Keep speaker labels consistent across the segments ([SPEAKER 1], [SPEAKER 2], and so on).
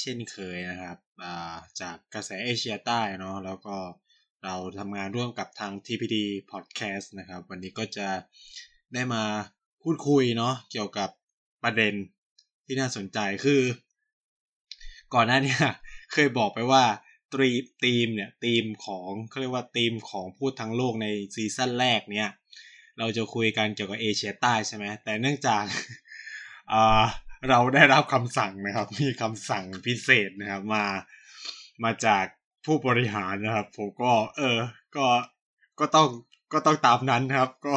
[SPEAKER 1] เช่นเคยนะครับจากกระแสเอเชียใต้เนาะแล้วก็เราทำงานร่วมกับทาง TPD Podcast นะครับ วันนี้ก็จะได้มาพูดคุยเนาะเกี่ยวกับประเด็นที่น่าสนใจคือ ก่อนหน้านี้เคยบอกไปว่าตรีทีมเนี่ยทีมของเขาเรียกว่าทีมของพูดทั้งโลกในซีซั่นแรกเนี่ย เราจะคุยกันเกี่ยวกับเอเชียใต้ใช่ไหมแต่เนื่องจาก เราได้รับคำสั่งนะครับ มีคำสั่งพิเศษนะครับมามาจากผู้บริหารนะครับ ผมก็ เออ ก็ก็ต้องก็ต้องตามนั้นครับ ก็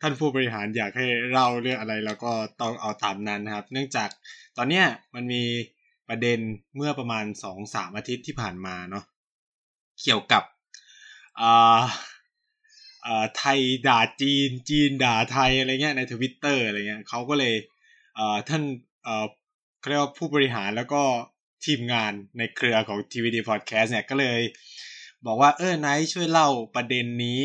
[SPEAKER 1] ท่านผู้บริหารอยากให้เล่าเรื่องอะไรแล้วก็ต้องเอาตามนั้นนะครับ เนื่องจากตอนเนี้ยมันมีประเด็นเมื่อประมาณสองสามอาทิตย์ที่ผ่านมาเนาะเกี่ยวกับอ่าอ่าไทยด่าจีนจีนด่าไทยอะไรเงี้ยในทวิตเตอร์อะไรเงี้ยเขาก็เลยอ่าท่าน เขาเรียกว่าผู้บริหารแล้วก็ทีมงานในเครือของ TVD Podcast เนี่ยก็เลย บอกว่าเออไนท์ช่วยเล่าประเด็นนี้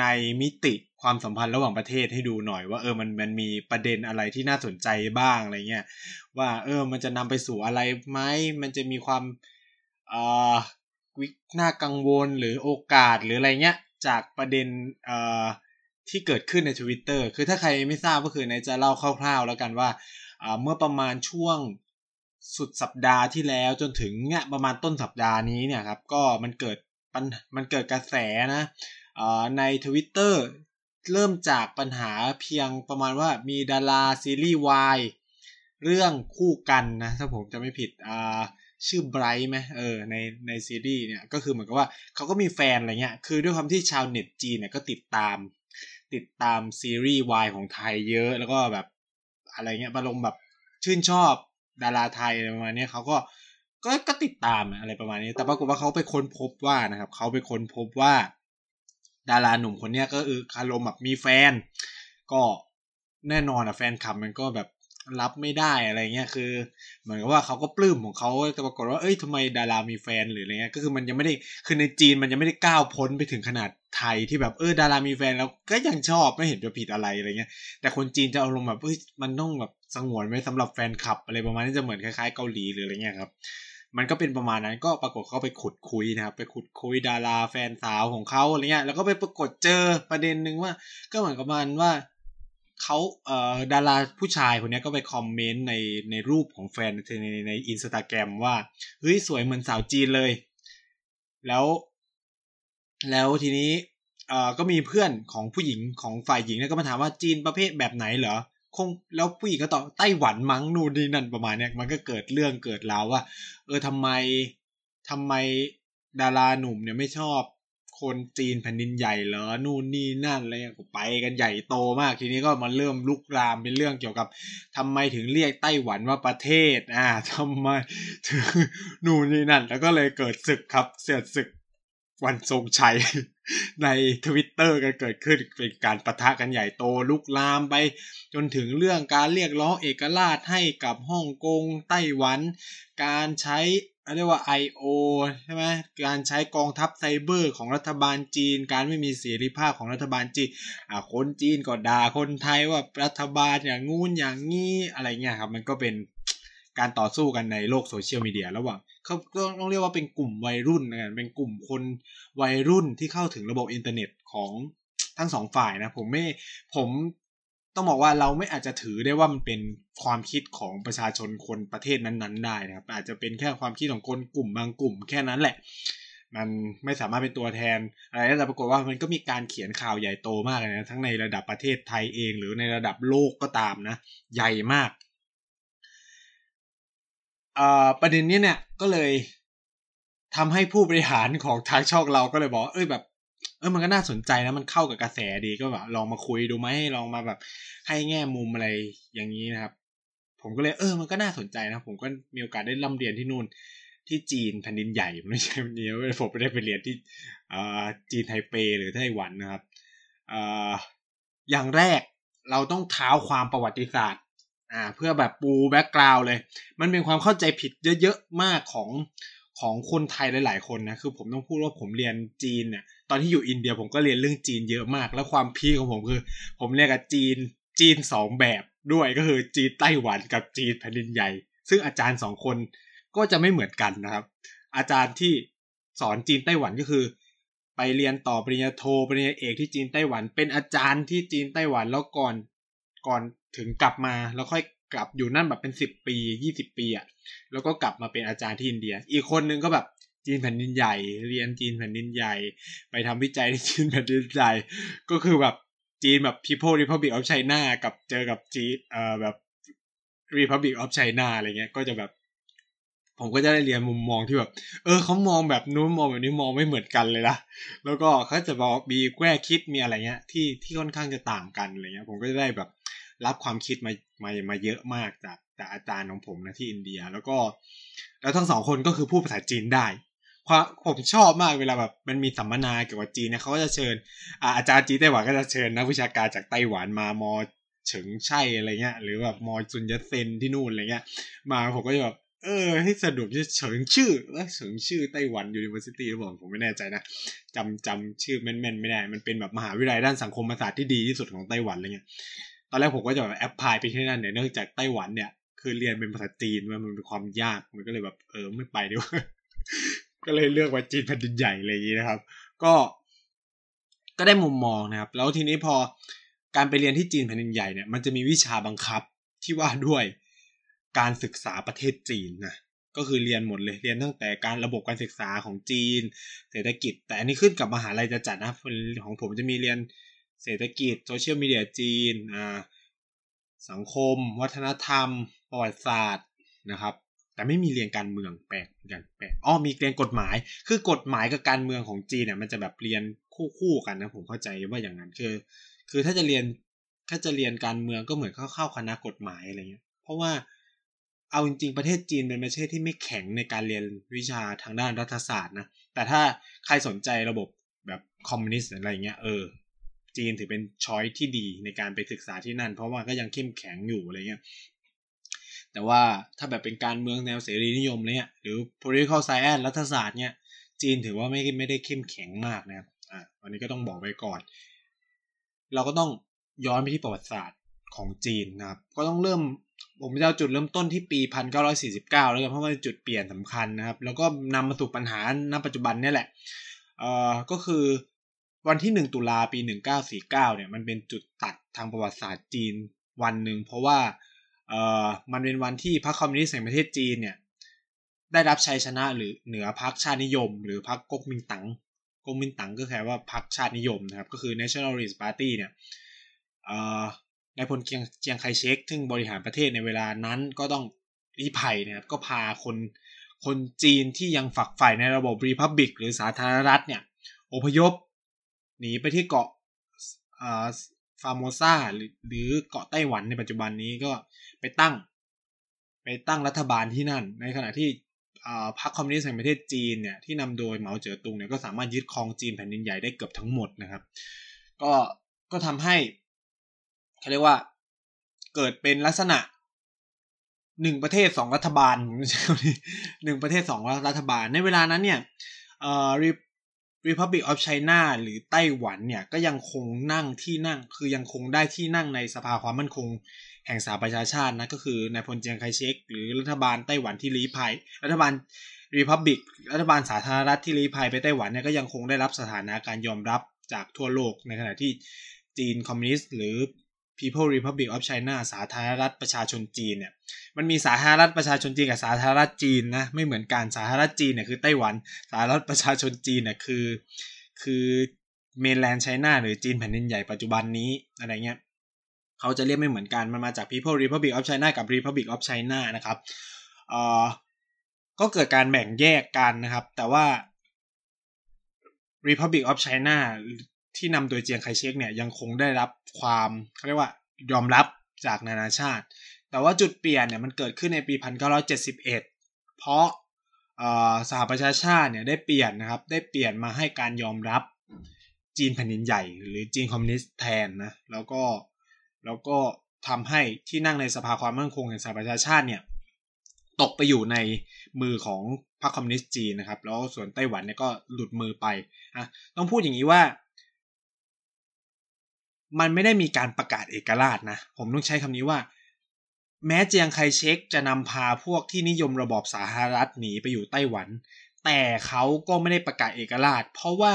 [SPEAKER 1] ในมิติความสัมพันธ์ระหว่างประเทศให้ดูหน่อย ว่าเออมันมันมีประเด็นอะไรที่น่าสนใจบ้างอะไรเงี้ยว่าเออมันจะนำไปสู่อะไรไหมมันจะมีความเอ่อวิกน่ากังวลหรือโอกาสหรืออะไรเงี้ยจากประเด็นเอ่อที่เกิดขึ้นในทวิตเตอร์คือถ้าใครไม่ทราบก็คือในจะเล่าคร่าวๆแล้วกันว่า เมื่อประมาณช่วงสุดสัปดาห์ที่แล้วจนถึงเนี่ยประมาณต้นสัปดาห์นี้เนี่ยครับก็มันเกิดปัญมันเกิดกระแสนะในทวิตเตอร์เริ่มจากปัญหาเพียงประมาณว่ามีดาราซีรีส์วายเรื่องคู่กันนะถ้าผมจะไม่ผิดอ่าชื่อไบรท์ไหมเออในในซีรีส์เนี่ยก็คือเหมือนกับว่าเขาก็มีแฟนอะไรเงี้ยคือด้วยความที่ชาวเน็ตจีนเนี่ยก็ติดตาม ติดตามซีรีส์วายของไทยเยอะ แล้วก็แบบ อะไรเงี้ยบาลงแบบชื่นชอบดาราไทยอะไรประมาณนี้เขาก็ก็ก็ติดตามอะไรประมาณนี้ แต่ปรากฏว่าเขาไปค้นพบว่านะครับเขาไปค้นพบว่า ดาราหนุ่มคนนี้ก็คือคารมแบบมีแฟน ก็แน่นอนอะแฟนคลับมันก็แบบรับไม่ได้อะไรเงี้ยคือเหมือนกับว่าเขาก็ปลื้มของเขาแต่ปรากฏว่าเอ้ยทำไมดารามีแฟนหรืออะไรเงี้ยก็คือมันยังไม่ได้คือในจีนมันยังไม่ได้ก้าวพ้นไปถึงขนาด ไทยที่แบบเออดารามีแฟนแล้วก็ยังชอบไม่เห็นจะผิดอะไรอะไรเงี้ยแต่คนจีนจะเอาลงแบบเอ้ยมันต้องแบบสงวนไว้สำหรับแฟนคลับอะไรประมาณนี้จะเหมือนคล้ายๆเกาหลีหรืออะไรเงี้ยครับมันก็เป็นประมาณนั้นก็ปรากฏเขาไปขุดคุยนะครับ ไปขุดคุยดาราแฟนสาวของเขาอะไรเงี้ยแล้วก็ไปปรากฏเจอประเด็นหนึ่งว่า ก็เหมือนกับมันว่าเขาเอ่อดาราผู้ชายคนนี้ก็ไปคอมเมนต์ในในรูปของแฟนในในอินสตาแกรมว่าเฮ้ยสวยเหมือนสาวจีนเลย แล้ว แล้วทีนี้เอ่อก็มีเพื่อนของผู้หญิงของฝ่ายหญิงเนี่ยก็มาถามว่าจีนประเภทแบบไหนเหรอคงแล้วผู้หญิงก็ตอบไต้หวันมั้งนู่นนี่นั่นประมาณเนี้ยมันก็เกิดเรื่องเกิดราวว่า เออทำไมทำไมดาราหนุ่มเนี่ยไม่ชอบคนจีนแผ่นดินใหญ่เหรอนู่นนี่นั่นอะไรก็ไปกันใหญ่โตมาก ทีนี้ก็มาเริ่มลุกลามเป็นเรื่องเกี่ยวกับทำไมถึงเรียกไต้หวันว่าประเทศ อ่าทำไมถึงนู่นนี่นั่น แล้วก็เลยเกิดศึกครับเสียดศึก วันทรงชัยในทวิตเตอร์กันเกิดขึ้นเป็นการประทะกันใหญ่โตลุกลามไป จนถึงเรื่องการเรียกร้องเอกราชให้กับฮ่องกงไต้หวัน การใช้เรียกว่า I.O. ใช่ไหมการใช้กองทัพไซเบอร์ของรัฐบาลจีน การไม่มีเสรีภาพของรัฐบาลจีนอ่าคนจีนก็ด่าคนไทยว่ารัฐบาลอย่างงู้นอย่างงี้อะไรเงี้ยครับมันก็เป็น การต่อสู้กันในโลกโซเชียลมีเดียระหว่างเขาต้องเรียกว่าเป็นกลุ่มวัยรุ่นนะเป็นกลุ่มคนวัยรุ่นที่เข้าถึงระบบอินเทอร์เน็ตของทั้งสองฝ่ายนะผมไม่ผมต้องบอกว่าเราไม่อาจจะถือได้ว่ามันเป็นความคิดของประชาชนคนประเทศนั้นๆ ได้นะครับ อาจจะเป็นแค่ความคิดของคนกลุ่มบางกลุ่มแค่นั้นแหละ มันไม่สามารถเป็นตัวแทนอะไรแต่ปรากฏว่ามันก็มีการเขียนข่าวใหญ่โตมากเลยนะทั้งในระดับประเทศไทยเอง หรือในระดับโลกก็ตามนะ ใหญ่มาก ประเด็นนี้เนี่ยก็เลยทำให้ผู้บริหารของทางช่องเราก็เลยบอกเอ้ยแบบเออมันก็น่าสนใจนะมันเข้ากับกระแสดีก็แบบลองมาคุยดูไหมลองมาแบบ ให้แง่มุมอะไรอย่างนี้นะครับ ผมก็เลยเออ มันก็น่าสนใจนะ ผมก็มีโอกาสได้ร่ำเรียนที่นู่น ที่จีนแผ่นดินใหญ่ไม่ใช่เนี้ยผมไม่ได้ไปเรียนที่อ่าจีนไทเปหรือไต้หวันนะครับอ่าอย่างแรกเราต้องเท้าความประวัติศาสตร์ อ่าเพื่อแบบปูแบ็กกราวเลย มันเป็นความเข้าใจผิดเยอะๆมากของของคนไทยหลายๆคนนะคือผมต้องพูดว่าผมเรียนจีนเนี่ยตอนที่อยู่อินเดียผมก็เรียนเรื่องจีนเยอะมาก แล้วความพีของผมคือ ผมเรียนกับจีนจีนสองแบบด้วยก็คือจีนไต้หวันกับจีนแผ่นดินใหญ่ ซึ่งอาจารย์สองคนก็จะไม่เหมือนกันนะครับ อาจารย์ที่สอนจีนไต้หวันก็คือ ไปเรียนต่อปริญญาโทปริญญาเอกที่จีนไต้หวัน เป็นอาจารย์ที่จีนไต้หวันแล้วก่อนก่อน ถึงกลับมาแล้วค่อยกลับอยู่นั่นแบบเป็นสิบปียี่สิบปีอะ่ะแล้วก็กลับมาเป็นอาจารย์ที่อินเดีย อีกคนนึงก็แบบจีนแผ่นดินใหญ่ เรียนจีนแผ่นดินใหญ่ ไปทำวิจัยที่จีนแผ่นดินใหญ่ก็คือแบบจีนแบบ People Republic of China กับเจอกับจีนเอ่อแบบ Republic of China อะไรเงี้ยก็จะแบบผมก็จะได้เรียนมุมมองที่แบบ เออเขามองแบบนู้นมองแบบนี้มองไม่เหมือนกันเลยนะ แล้วก็เขาจะบอกมีแก้คิดมีอะไรเงี้ยที่ที่ค่อนข้างจะต่างกันอะไรเงี้ย ผมก็จะได้แบบ รับความคิดมามามาเยอะมากจากจากอาจารย์ของผมนะที่อินเดีย แล้วก็ แล้วทั้งสองคนก็คือพูดภาษาจีนได้ความผมชอบมากเวลาแบบมันมีสัมมนาเกี่ยวกับจีนเนี่ยเขาก็จะเชิญอาอาจารย์จีนไต้หวันก็จะเชิญนักวิชาการจากไต้หวันมามอเฉิงใช่อะไรเงี้ย หรือแบบมอซุนยัตเซนที่นู่นอะไรเงี้ย มาผมก็จะแบบเออ ให้สะดุดจะเฉิงชื่อแล้วเฉิงชื่อไต้หวัน university หรือเปล่าผมไม่แน่ใจนะจำจำชื่อแม่นๆไม่ได้ มันเป็นแบบมหาวิทยาลัยด้านสังคมศาสตร์ที่ดีที่สุดของไต้หวันอะไรเงี้ย ตอนแรกผมก็จะแบบแอปพลายไปที่นั่นเนี่ยเนื่องจากไต้หวันเนี่ย คือเรียนเป็นภาษาจีนมันเป็นความยากมันก็เลยแบบเออไม่ไปดีกว่าก็เลยเลือกว่าจีนแผ่นดินใหญ่อะไรอย่างนี้นะครับ ก็ก็ได้มุมมองนะครับ แล้วทีนี้พอการไปเรียนที่จีนแผ่นดินใหญ่เนี่ยมันจะมีวิชาบังคับที่ว่าด้วยการศึกษาประเทศจีนนะก็คือเรียนหมดเลยเรียนตั้งแต่การระบบการศึกษาของจีน เศรษฐกิจ แต่อันนี้ขึ้นกับมหาลัยจะจัดนะของผมจะมีเรียน เศรษฐกิจโซเชียลมีเดียจีนอ่าสังคม วัฒนธรรม ประวัติศาสตร์นะครับ แต่ไม่มีเรียนการเมืองแปลกเหมือนกันแปลกอ๋อมีเรียนกฎหมาย คือกฎหมายกับการเมืองของจีนเนี่ยมันจะแบบเรียนคู่คู่กันนะผมเข้าใจว่าอย่างนั้นคือ คือถ้าจะเรียนถ้าจะเรียนการเมืองก็เหมือนเข้าเข้าคณะกฎหมายอะไรเงี้ย เพราะว่าเอาจริงๆประเทศจีนเป็นประเทศที่ไม่แข็งในการเรียนวิชาทางด้านรัฐศาสตร์นะแต่ถ้าใครสนใจระบบแบบคอมมิวนิสต์อะไรเงี้ยเออ จีนถือเป็นช้อยที่ดีในการไปศึกษาที่นั่น เพราะว่าก็ยังเข้มแข็งอยู่อะไรเงี้ยแต่ว่าถ้าแบบเป็นการเมืองแนวเสรีนิยมเนี่ย หรือ political science รัฐศาสตร์เนี่ยจีนถือว่าไม่ไม่ได้เข้มแข็งมากนะครับอ่าวันนี้ก็ต้องบอกไว้ก่อน เราก็ต้องย้อนไปที่ประวัติศาสตร์ของจีนนะครับ ก็ต้องเริ่มผมจะเอาจุดเริ่มต้นที่ปี 1949 แล้วกันเพราะว่าจุดเปลี่ยนสำคัญนะครับ แล้วก็นำมาสู่ปัญหาณปัจจุบันนี่แหละเอ่อก็คือ วันที่ 1 ตุลาปี 1949 เนี่ยมันเป็นจุดตัดทางประวัติศาสตร์จีนวันหนึ่งเพราะว่าเอ่อมันเป็นวันที่พรรคคอมมิวนิสต์แห่งประเทศจีนเนี่ยได้รับชัยชนะหรือเหนือพรรคชาตินิยม หรือพรรคก๊กมินตั๋งก๊กมินตั๋งก็แค่ว่าพรรคชาตินิยมนะครับก็คือ Nationalist Party เนี่ยเอ่อนายพลเจียงเจียงไคเชกซึ่งบริหารประเทศในเวลานั้นก็ต้องรีภัยนะครับก็พาคนคนจีนที่ยังฝักใฝ่ในระบบรีพับบิกหรือสาธารณรัฐเนี่ยอพยพ หนีไปที่เกาะฟาร์โมซาหรือเกาะไต้หวันในปัจจุบันนี้ก็ไปตั้ง ไปตั้งรัฐบาลที่นั่น ในขณะที่พรรคคอมมิวนิสต์แห่งประเทศจีนเนี่ยที่นำโดยเหมาเจ๋อตุงเนี่ยก็สามารถยึดครองจีนแผ่นดินใหญ่ได้เกือบทั้งหมดนะครับ ก็ก็ทำให้เขาเรียกว่าเกิดเป็นลักษณะหนึ่งประเทศสองรัฐบาลหนึ่งประเทศสองรัฐบาลในเวลานั้นเนี่ยเอ่อ Republic of China หรือไต้หวันเนี่ยก็ยังคงนั่งที่นั่ง คือยังคงได้ที่นั่งในสภาความมั่นคง แห่งสหประชาชาตินะก็คือนายพลเจียงไคเชกหรือรัฐบาลไต้หวันที่ลี้ภัย รัฐบาล Republic รัฐบาลสาธารณรัฐที่ลี้ภัยไปไต้หวันเนี่ยก็ยังคงได้รับสถานะการยอมรับจากทั่วโลกในขณะที่จีนคอมมิวนิสต์หรือ People Republic of China สาธารณรัฐประชาชนจีนเนี่ยมันมีสาธารณรัฐประชาชนจีนกับสาธารณรัฐจีนนะไม่เหมือนกันสาธารณรัฐจีนเนี่ยคือไต้หวัน สาธารณรัฐประชาชนจีนเนี่ยคือ คือเมนแลนด์ไชน่าหรือจีนแผ่นดินใหญ่ปัจจุบันนี้อะไรเงี้ยเขาจะเรียกไม่เหมือนกันมันมาจาก People Republic of China กับ Republic of China นะครับเอ่อก็เกิดการแบ่งแยกกันนะครับ แต่ว่า Republic of China ที่นำโดยเจียงไคเชกเนี่ยยังคงได้รับความเขาเรียกว่ายอมรับจากนานาชาติ แต่ว่าจุดเปลี่ยนเนี่ยมันเกิดขึ้นในปี 1971 เพราะสหประชาชาติเนี่ยได้เปลี่ยนนะครับได้เปลี่ยนมาให้การยอมรับจีนแผ่นดินใหญ่ หรือจีนคอมมิวนิสต์แทนนะแล้วก็แล้วก็ทำให้ที่นั่งในสภาความมั่นคงแห่งสหประชาชาติเนี่ยตกไปอยู่ในมือของพรรคคอมมิวนิสต์จีนนะครับ แล้วส่วนไต้หวันเนี่ยก็หลุดมือไปอะต้องพูดอย่างนี้ว่า มันไม่ได้มีการประกาศเอกราชนะ ผมต้องใช้คำนี้ว่า แม้เจียงไคเชกจะนำพาพวกที่นิยมระบอบสาธารณรัฐหนีไปอยู่ไต้หวัน แต่เขาก็ไม่ได้ประกาศเอกราช เพราะว่า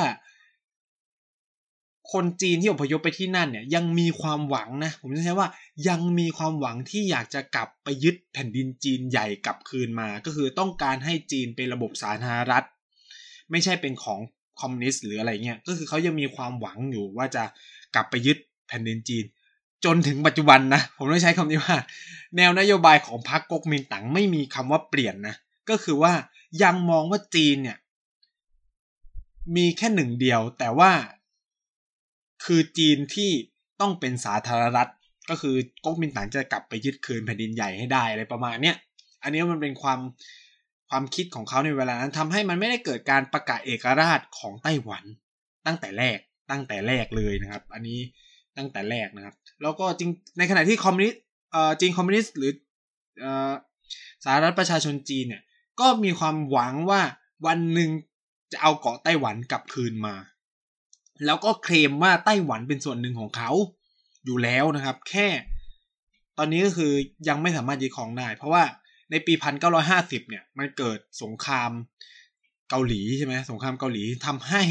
[SPEAKER 1] คนจีนที่อพยพไปที่นั่นเนี่ย ยังมีความหวังนะ ผมจะใช้ว่ายังมีความหวังที่อยากจะกลับไปยึดแผ่นดินจีนใหญ่กลับคืนมา ก็คือต้องการให้จีนเป็นระบบสาธารณรัฐ ไม่ใช่เป็นของ คอมมิวนิสต์หรืออะไรเงี้ยก็คือเขายังมีความหวังอยู่ว่าจะกลับไปยึดแผ่นดินจีน จนถึงปัจจุบันนะ ผมต้องใช้คำนี้ว่า แนวนโยบายของพรรคก๊กมินตั๋งไม่มีคำว่าเปลี่ยนนะ ก็คือว่ายังมองว่าจีนเนี่ย มีแค่หนึ่งเดียว แต่ว่า คือจีนที่ต้องเป็นสาธารณรัฐ ก็คือก๊กมินตั๋งจะกลับไปยึดคืนแผ่นดินใหญ่ให้ได้อะไรประมาณเนี้ยอันนี้มันเป็นความ ความคิดของเขาในเวลานั้นทำให้มันไม่ได้เกิดการประกาศเอกราชของไต้หวัน ตั้งแต่แรกตั้งแต่แรกเลยนะครับ อันนี้ตั้งแต่แรกนะครับ แล้วก็จริงในขณะที่คอมมิวนิสต์เออจีนคอมมิวนิสต์หรือเออสาธารณรัฐประชาชนจีนเนี่ยก็มีความหวังว่าวันหนึ่งจะเอาเกาะไต้หวันกลับคืนมา แล้วก็เคลมว่าไต้หวันเป็นส่วนหนึ่งของเขาอยู่แล้วนะครับ แค่ ตอนนี้ก็คือยังไม่สามารถยึดครองได้ เพราะว่า ในปีพันเก้าร้อยห้าสิบเนี่ย มันเกิดสงครามเกาหลีใช่ไหมสงครามเกาหลีทำให้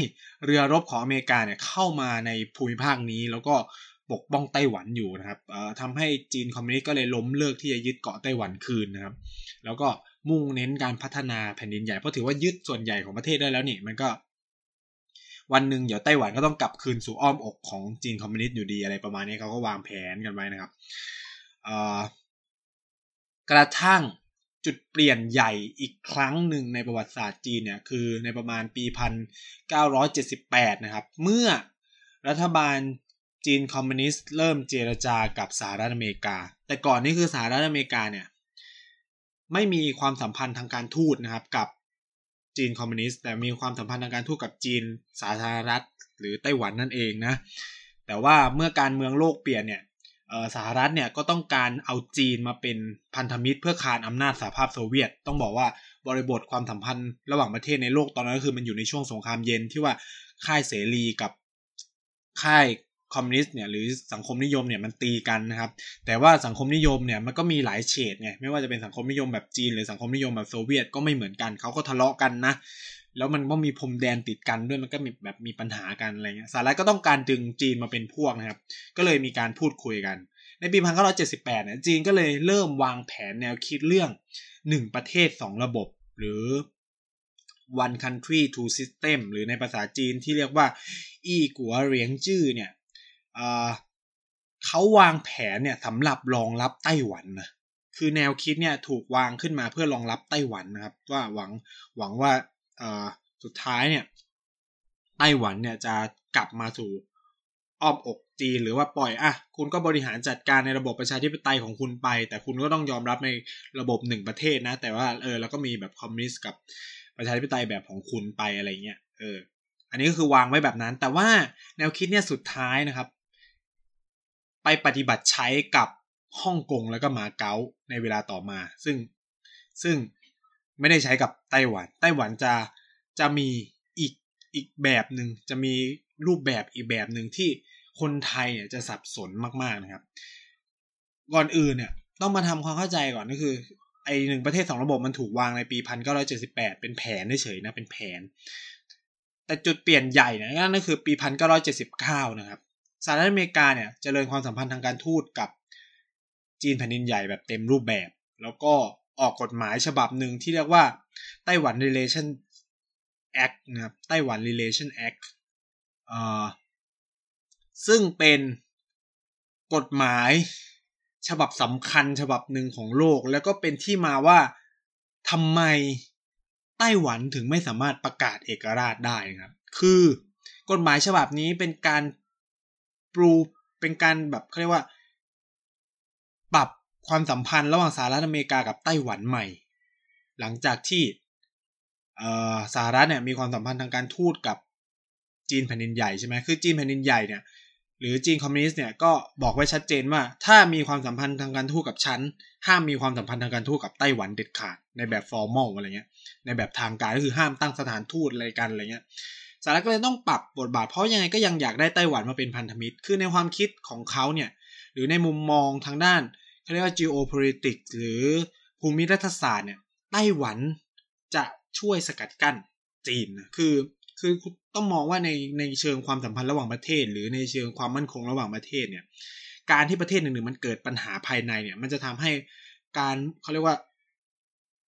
[SPEAKER 1] เรือรบของอเมริกาเนี่ยเข้ามาในภูมิภาคนี้ แล้วก็ปกป้องไต้หวันอยู่นะครับเอ่อทำให้จีนคอมมิวนิสต์ก็เลยล้มเลิกที่จะยึดเกาะไต้หวันคืนนะครับ แล้วก็มุ่งเน้นการพัฒนาแผ่นดินใหญ่ เพราะถือว่ายึดส่วนใหญ่ของประเทศได้แล้วนี่มันก็วันหนึ่งเดี๋ยวไต้หวันก็ต้องกลับคืนสู่อ้อมอกของจีนคอมมิวนิสต์อยู่ดีอะไรประมาณนี้เขาก็วางแผนกันไว้นะครับกระทั่ง จุดเปลี่ยนใหญ่อีกครั้งหนึ่งในประวัติศาสตร์จีนเนี่ยคือในประมาณปีพันเก้าร้อยเจ็ดสิบแปดนะครับ เมื่อรัฐบาลจีนคอมมิวนิสต์เริ่มเจรจากับสหรัฐอเมริกา แต่ก่อนนี่คือสหรัฐอเมริกาเนี่ยไม่มีความสัมพันธ์ทางการทูตนะครับกับจีนคอมมิวนิสต์แต่มีความสัมพันธ์ทางการทูตกับจีนสาธารณรัฐหรือไต้หวันนั่นเองนะแต่ว่าเมื่อการเมืองโลกเปลี่ยนเนี่ย สหรัฐเนี่ยก็ต้องการเอาจีนมาเป็นพันธมิตรเพื่อคานอำนาจสหภาพโซเวียต ต้องบอกว่าบริบทความสัมพันธ์ระหว่างประเทศในโลกตอนนั้นก็คือมันอยู่ในช่วงสงครามเย็นที่ว่าค่ายเสรีกับค่ายคอมมิวนิสต์เนี่ยหรือสังคมนิยมเนี่ยมันตีกันนะครับ แต่ว่าสังคมนิยมเนี่ยมันก็มีหลายเฉดไงไม่ว่าจะเป็นสังคมนิยมแบบจีน หรือสังคมนิยมแบบโซเวียตก็ไม่เหมือนกันเขาก็ทะเลาะกันนะ แล้วมันก็มีพรมแดนติดกันด้วยมันก็มีแบบมีปัญหากันอะไรเงี้ยสหรัฐก็ต้องการดึงจีนมาเป็นพวกนะครับ ก็เลยมีการพูดคุยกัน ในปี 1978 เนี่ยจีนก็เลยเริ่มวางแผนแนวคิดเรื่อง 1 ประเทศ 2 ระบบ หรือ one country two system หรือในภาษาจีนที่เรียกว่า อีกัวเรียงจื้อเนี่ยเขาวางแผนเนี่ยสำหรับรองรับไต้หวันนะคือแนวคิดเนี่ยถูกวางขึ้นมาเพื่อรองรับไต้หวันนะครับ ว่าหวังหวังว่า สุดท้ายเนี่ยไต้หวันเนี่ยจะกลับมาสู่อ้อมอกจีนหรือว่าปล่อยอะคุณก็บริหารจัดการในระบบประชาธิปไตยของคุณไป แต่คุณก็ต้องยอมรับในระบบหนึ่งประเทศนะ แต่ว่าเออแล้วก็มีแบบคอมมิวนิสต์กับประชาธิปไตยแบบของคุณไปอะไรเงี้ยเออ อันนี้ก็คือวางไว้แบบนั้น แต่ว่าแนวคิดเนี่ยสุดท้ายนะครับ ไปปฏิบัติใช้กับฮ่องกงแล้วก็มาเก๊าในเวลาต่อมา ซึ่งซึ่ง ไม่ได้ใช้กับไต้หวัน ไต้หวันจะจะมีอีกอีกแบบหนึ่งจะมีรูปแบบอีกแบบหนึ่งที่คนไทยเนี่ยจะสับสนมากๆนะครับ ก่อนอื่นเนี่ยต้องมาทำความเข้าใจก่อนก็คือ ไอหนึ่งประเทศสองระบบมันถูกวางในปีพันเก้าร้อยเจ็ดสิบแปดเป็นแผนเฉยๆนะเป็นแผน แต่จุดเปลี่ยนใหญ่นะนั่นก็คือปีพันเก้าร้อยเจ็ดสิบเก้านะครับสหรัฐอเมริกาเนี่ยจเจริญความสัมพันธ์ทางการทูตกับจีนแผ่นดินใหญ่แบบเต็มรูปแบบ แล้วก็ ออกกฎหมายฉบับหนึ่งที่เรียกว่าไต้หวัน Relation Act นะครับไต้หวัน Relation Act ซึ่งเป็นกฎหมายฉบับสำคัญฉบับหนึ่งของโลก แล้วก็เป็นที่มาว่าทำไมไต้หวันถึงไม่สามารถประกาศเอกราชได้ครับ คือกฎหมายฉบับนี้เป็นการปรูเป็นการแบบเขาเรียกว่า ความสัมพันธ์ระหว่างสหรัฐอเมริกากับไต้หวันใหม่ หลังจากที่สหรัฐเนี่ยมีความสัมพันธ์ทางการทูตกับจีนแผ่นดินใหญ่ใช่ไหมคือจีนแผ่นดินใหญ่เนี่ยหรือจีนคอมมิวนิสต์เนี่ยก็บอกไว้ชัดเจนว่า ถ้ามีความสัมพันธ์ทางการทูตกับฉันห้ามมีความสัมพันธ์ทางการทูตกับไต้หวันเด็ดขาดในแบบ formal อะไรเงี้ยในแบบทางการก็คือห้ามตั้งสถานทูตอะไรกันอะไรเงี้ยสหรัฐก็เลยต้องปรับบทบาทเพราะยังไงก็ยังอยากได้ไต้หวันมาเป็นพันธมิตร คือในความคิดของเขาเนี่ยหรือในมุมมองทางด้าน เขาเรียกว่า geopolitics หรือภูมิรัฐศาสตร์เนี่ยไต้หวันจะช่วยสกัดกั้นจีนนะคือคือต้องมองว่าในในเชิงความสัมพันธ์ระหว่างประเทศ หรือในเชิงความมั่นคงระหว่างประเทศเนี่ยการที่ประเทศหนึ่งๆมันเกิดปัญหาภายในเนี่ย มันจะทำให้การเขาเรียกว่า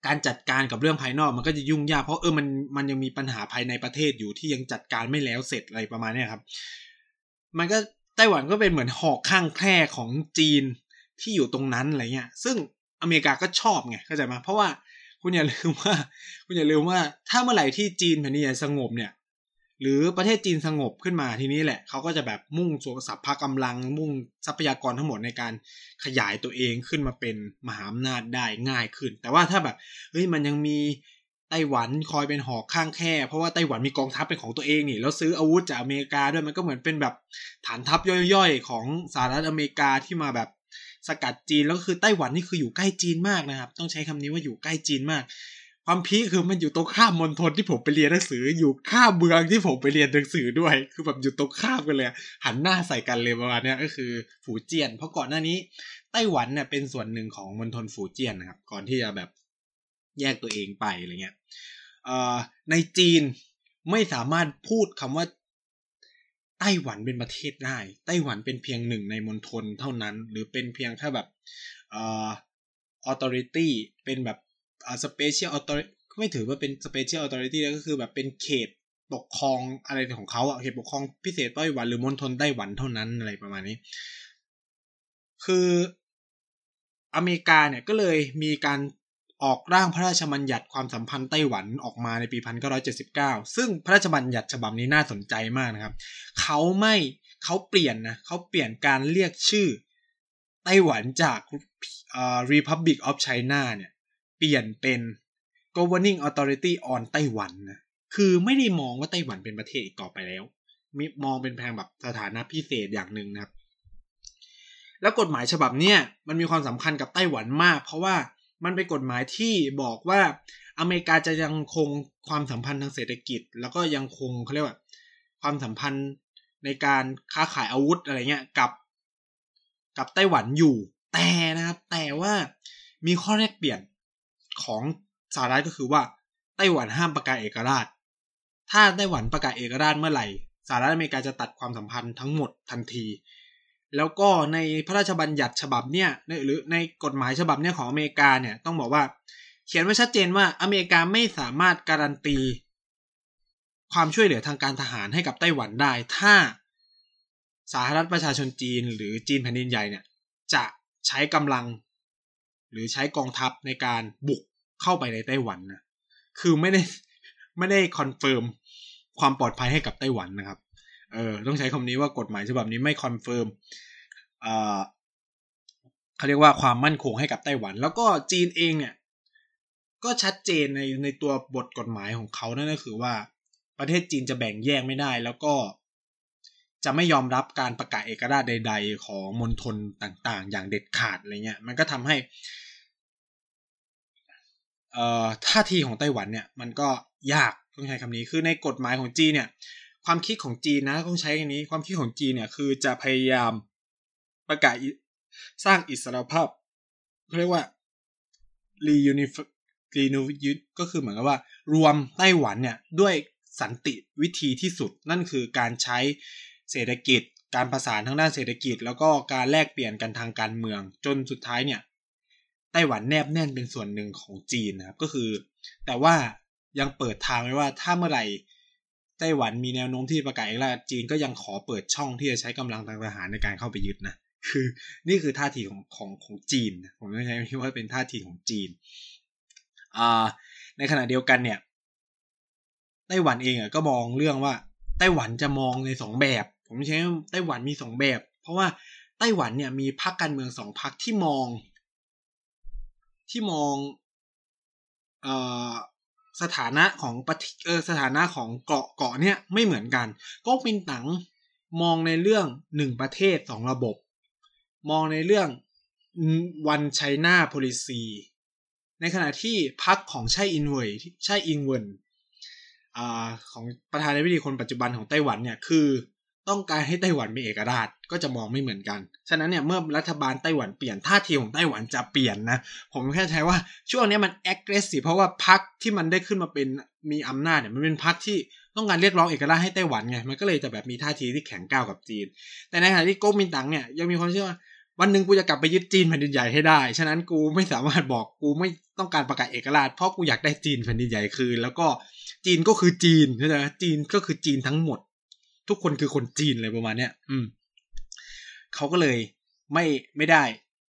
[SPEAKER 1] การจัดการกับเรื่องภายนอกมันก็จะยุ่งยากเพราะเออมันมันยังมีปัญหาภายในประเทศอยู่ที่ยังจัดการไม่แล้วเสร็จอะไรประมาณนี้ครับ มันก็ไต้หวันก็เป็นเหมือนหอกข้างแคร่ของจีน ที่อยู่ตรงนั้นอะไรเงี้ย ซึ่งอเมริกาก็ชอบไงเข้าใจไหมเพราะว่าคุณอย่าลืมว่า คุณอย่าลืมว่าถ้าเมื่อไหร่ที่จีนแผ่นดินใหญ่สงบเนี่ย หรือประเทศจีนสงบขึ้นมาทีนี้แหละเขาก็จะแบบมุ่งสสัพพะกำลัง มุ่งทรัพยากรทั้งหมดในการขยายตัวเองขึ้นมาเป็นมหาอำนาจได้ง่ายขึ้น แต่ว่าถ้าแบบเฮ้ยมันยังมีไต้หวันคอยเป็นหอกข้างแค่ เพราะว่าไต้หวันมีกองทัพเป็นของตัวเองนี่แล้วซื้ออาวุธจากอเมริกาด้วยมันก็เหมือนเป็นแบบฐานทัพย่อยๆ ของสหรัฐอเมริกาที่มาแบบ สกัดจีนแล้วก็คือไต้หวันนี่คืออยู่ใกล้จีนมากนะครับ ต้องใช้คำนี้ว่าอยู่ใกล้จีนมาก ความพีคคือมันอยู่ตรงข้ามมณฑลที่ผมไปเรียนหนังสือ อยู่ข้ามเมืองที่ผมไปเรียนหนังสือด้วย คือแบบอยู่ตรงข้ามกันเลย หันหน้าใส่กันเลยประมาณนี้ก็คือฝูเจียน เพราะก่อนหน้านี้ไต้หวันเนี่ยเป็นส่วนหนึ่งของมณฑลฝูเจียนนะครับ ก่อนที่จะแบบแยกตัวเองไปอะไรเงี้ยในจีนไม่สามารถพูดคำว่า ไต้หวันเป็นประเทศได้ ไต้หวันเป็นเพียงหนึ่งในมณฑลเท่านั้น หรือเป็นเพียงแค่แบบเอ่อ authority เป็นแบบอ่า special autho ไม่ถือว่าเป็น special authority แล้วก็คือแบบเป็นเขตปกครองอะไรของเขาอะเขตปกครองพิเศษไต้หวันหรือมณฑลไต้หวันเท่านั้นอะไรประมาณนี้ คืออเมริกาเนี่ยก็เลยมีการ ออกร่างพระราชบัญญัติความสัมพันธ์ไต้หวันออกมาในปี 1979 ซึ่งพระราชบัญญัติฉบับนี้น่าสนใจมากนะครับ เขาไม่เขาเปลี่ยนนะเขาเปลี่ยนการเรียกชื่อไต้หวันจาก Republic of China เนี่ย เปลี่ยนเป็น governing authority on ไต้หวันนะคือไม่ได้มองว่าไต้หวันเป็นประเทศอีกต่อไปแล้ว มีมองเป็นแพงแบบสถานะพิเศษอย่างหนึ่งนะครับ แล้วกฎหมายฉบับเนี้ยมันมีความสำคัญกับไต้หวันมาก เพราะว่า มันเป็นกฎหมายที่บอกว่าอเมริกาจะยังคงความสัมพันธ์ทางเศรษฐกิจ แล้วก็ยังคงเขาเรียกว่าความสัมพันธ์ในการค้าขายอาวุธอะไรเงี้ยกับ กับไต้หวันอยู่ แต่นะครับแต่ว่ามีข้อแลกเปลี่ยนของสหรัฐก็คือว่าไต้หวันห้ามประกาศเอกราช ถ้าไต้หวันประกาศเอกราชเมื่อไหร่สหรัฐอเมริกาจะตัดความสัมพันธ์ทั้งหมดทันที แล้วก็ในพระราชบัญญัติฉบับเนี่ยหรือในกฎหมายฉบับเนี่ยของอเมริกาเนี่ยต้องบอกว่า เขียนไว้ชัดเจนว่าอเมริกาไม่สามารถการันตี ความช่วยเหลือทางการทหารให้กับไต้หวันได้ ถ้าสาธารณประชาชนจีน หรือจีนแผ่นดินใหญ่เนี่ยจะใช้กำลัง หรือใช้กองทัพในการบุกเข้าไปในไต้หวันนะคือไม่ได้ไม่ได้ confirm ความปลอดภัยให้กับไต้หวันนะครับ เออต้องใช้คำนี้ว่ากฎหมายฉบับนี้ไม่ confirm เอ่อเขาเรียกว่าความมั่นคงให้กับไต้หวัน แล้วก็จีนเองเนี่ย ก็ชัดเจนในในตัวบทกฎหมายของเขานั่นก็คือว่า ประเทศจีนจะแบ่งแยกไม่ได้ แล้วก็จะไม่ยอมรับการประกาศเอกราชใด ๆ ของมณฑลต่างๆ อย่างเด็ดขาดอะไรเงี้ย มันก็ทำให้เอ่อท่าทีของไต้หวันเนี่ย มันก็ยากต้องใช้คำนี้คือในกฎหมายของจีนเนี่ย ความคิดของจีนนะต้องใช้คำนี้ ความคิดของจีนเนี่ยคือจะพยายามประกาศสร้างอิสรภาพเรียกว่า reunif renew ก็คือเหมือนกับว่า รวมไต้หวันเนี่ยด้วยสันติวิธีที่สุดนั่นคือการใช้เศรษฐกิจ การประสานทางด้านเศรษฐกิจ แล้วก็การแลกเปลี่ยนกันทางการเมือง จนสุดท้ายเนี่ยไต้หวันแนบแน่นเป็นส่วนหนึ่งของจีนนะครับก็คือ แต่ว่ายังเปิดทางไว้ว่าถ้าเมื่อไหร่ ไต้หวันมีแนวโน้มที่ประกาศเอกราชจีนก็ยังขอเปิดช่องที่จะใช้กำลังทางทหารในการเข้าไปยึดนะคือ นี่คือท่าทีของของของจีนผมไม่ใช้ว่าเป็นท่าทีของจีนอ่าในขณะเดียวกันเนี่ยไต้หวันเองอะก็มองเรื่องว่า ไต้หวันจะมองในสองแบบ ผมใช้ไต้หวันมีสองแบบ เพราะว่าไต้หวันเนี่ยมีพรรคการเมืองสองพรรคที่มอง ที่มองเอ่อ สถานะของปเออสถานะของเกาะเกาะเนี่ยไม่เหมือนกัน ก็มินตั๋งมองในเรื่องหนึ่งประเทศสองระบบ มองในเรื่องวันไชน่าโพลิซีในขณะที่พักของไช่อินเวยไช่อิงเวนอของประธานาธิบดีคนปัจจุบันของไต้หวันเนี่ยคือ ต้องการให้ไต้หวันมีเอกราชก็จะมองไม่เหมือนกัน ฉะนั้นเนี่ยเมื่อรัฐบาลไต้หวันเปลี่ยนท่าทีของไต้หวันจะเปลี่ยนนะ ผมแค่ใช้ว่าช่วงนี้มัน aggressive เพราะว่าพรรคที่มันได้ขึ้นมาเป็นมีอำนาจเนี่ยมันเป็นพรรคที่ต้องการเรียกร้องเอกราชให้ไต้หวันไงมันก็เลยจะแบบมีท่าทีที่แข็งก้าวกับจีน แต่ในขณะที่ก๊กมินตั๋งเนี่ยยังมีความเชื่อว่าวันหนึ่งกูจะกลับไปยึดจีนแผ่นดินใหญ่ให้ได้ ฉะนั้นกูไม่สามารถบอกกูไม่ต้องการประกาศเอกราช เพราะกูอยากได้จีนแผ่นดินใหญ่คืน แล้วก็จีนก็คือจีนใช่ไหมจีนก็คือจีนทั้งหมด ทุกคนคือคนจีนเลยประมาณเนี้ยอืมเขาก็เลยไม่ไม่ได้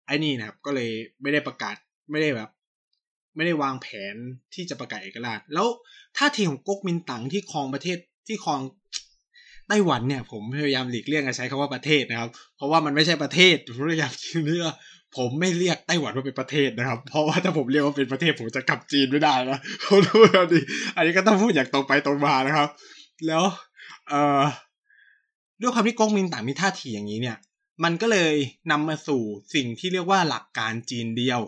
[SPEAKER 1] ไอ้นี่นะครับ ก็เลยไม่ได้ประกาศไม่ได้แบบ ไม่ได้วางแผนที่จะประกาศเอกราช แล้วท่าทีของก๊กมินตั๋งที่ครองประเทศที่ครองไต้หวันเนี่ย ผมพยายามหลีกเลี่ยงการใช้คำว่าประเทศนะครับ เพราะว่ามันไม่ใช่ประเทศผมพยายามคิดเรื่องผมไม่เรียกไต้หวันว่าเป็นประเทศนะครับ เพราะว่าถ้าผมเรียกว่าเป็นประเทศผมจะกลับจีนไม่ได้นะผมรู้อันนี้อันนี้ก็ต้องพูดอย่างตรงไปตรงมานะครับ แล้ว เอ่อ ด้วยความที่ก๊กมินตั๋งมีท่าทีอย่างนี้เนี่ย มันก็เลยนำมาสู่สิ่งที่เรียกว่าหลักการจีนเดียว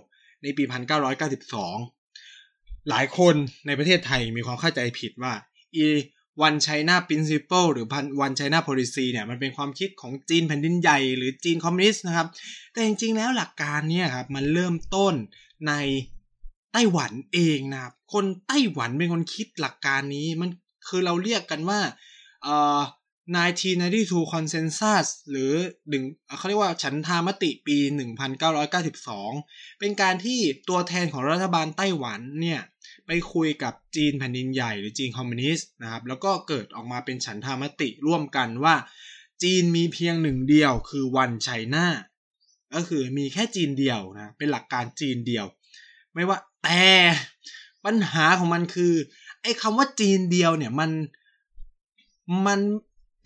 [SPEAKER 1] ในปี 1992 หลายคนในประเทศไทยมีความเข้าใจผิดว่าอีวันไชน่า principle หรือวันไชน่า policy เนี่ยมันเป็นความคิดของจีนแผ่นดินใหญ่ หรือจีนคอมมิวนิสต์นะครับ แต่จริงๆแล้วหลักการเนี่ยครับมันเริ่มต้นในไต้หวันเองนะครับ คนไต้หวันเป็นคนคิดหลักการนี้มันคือเราเรียกกันว่าเอ่อ 1992 consensus หรือหนึ่งเขาเรียกว่าฉันทามติปี 1992 เป็นการที่ตัวแทนของรัฐบาลไต้หวันเนี่ยไปคุยกับจีนแผ่นดินใหญ่หรือจีนคอมมิวนิสต์นะครับ แล้วก็เกิดออกมาเป็นฉันทามติร่วมกันว่า จีนมีเพียงหนึ่งเดียวคือวันไชน่าก็คือมีแค่จีนเดียวนะเป็นหลักการจีนเดียว ไม่ว่าแต่ปัญหาของมันคือ ไอ้คำว่าจีนเดียวเนี่ยมันมัน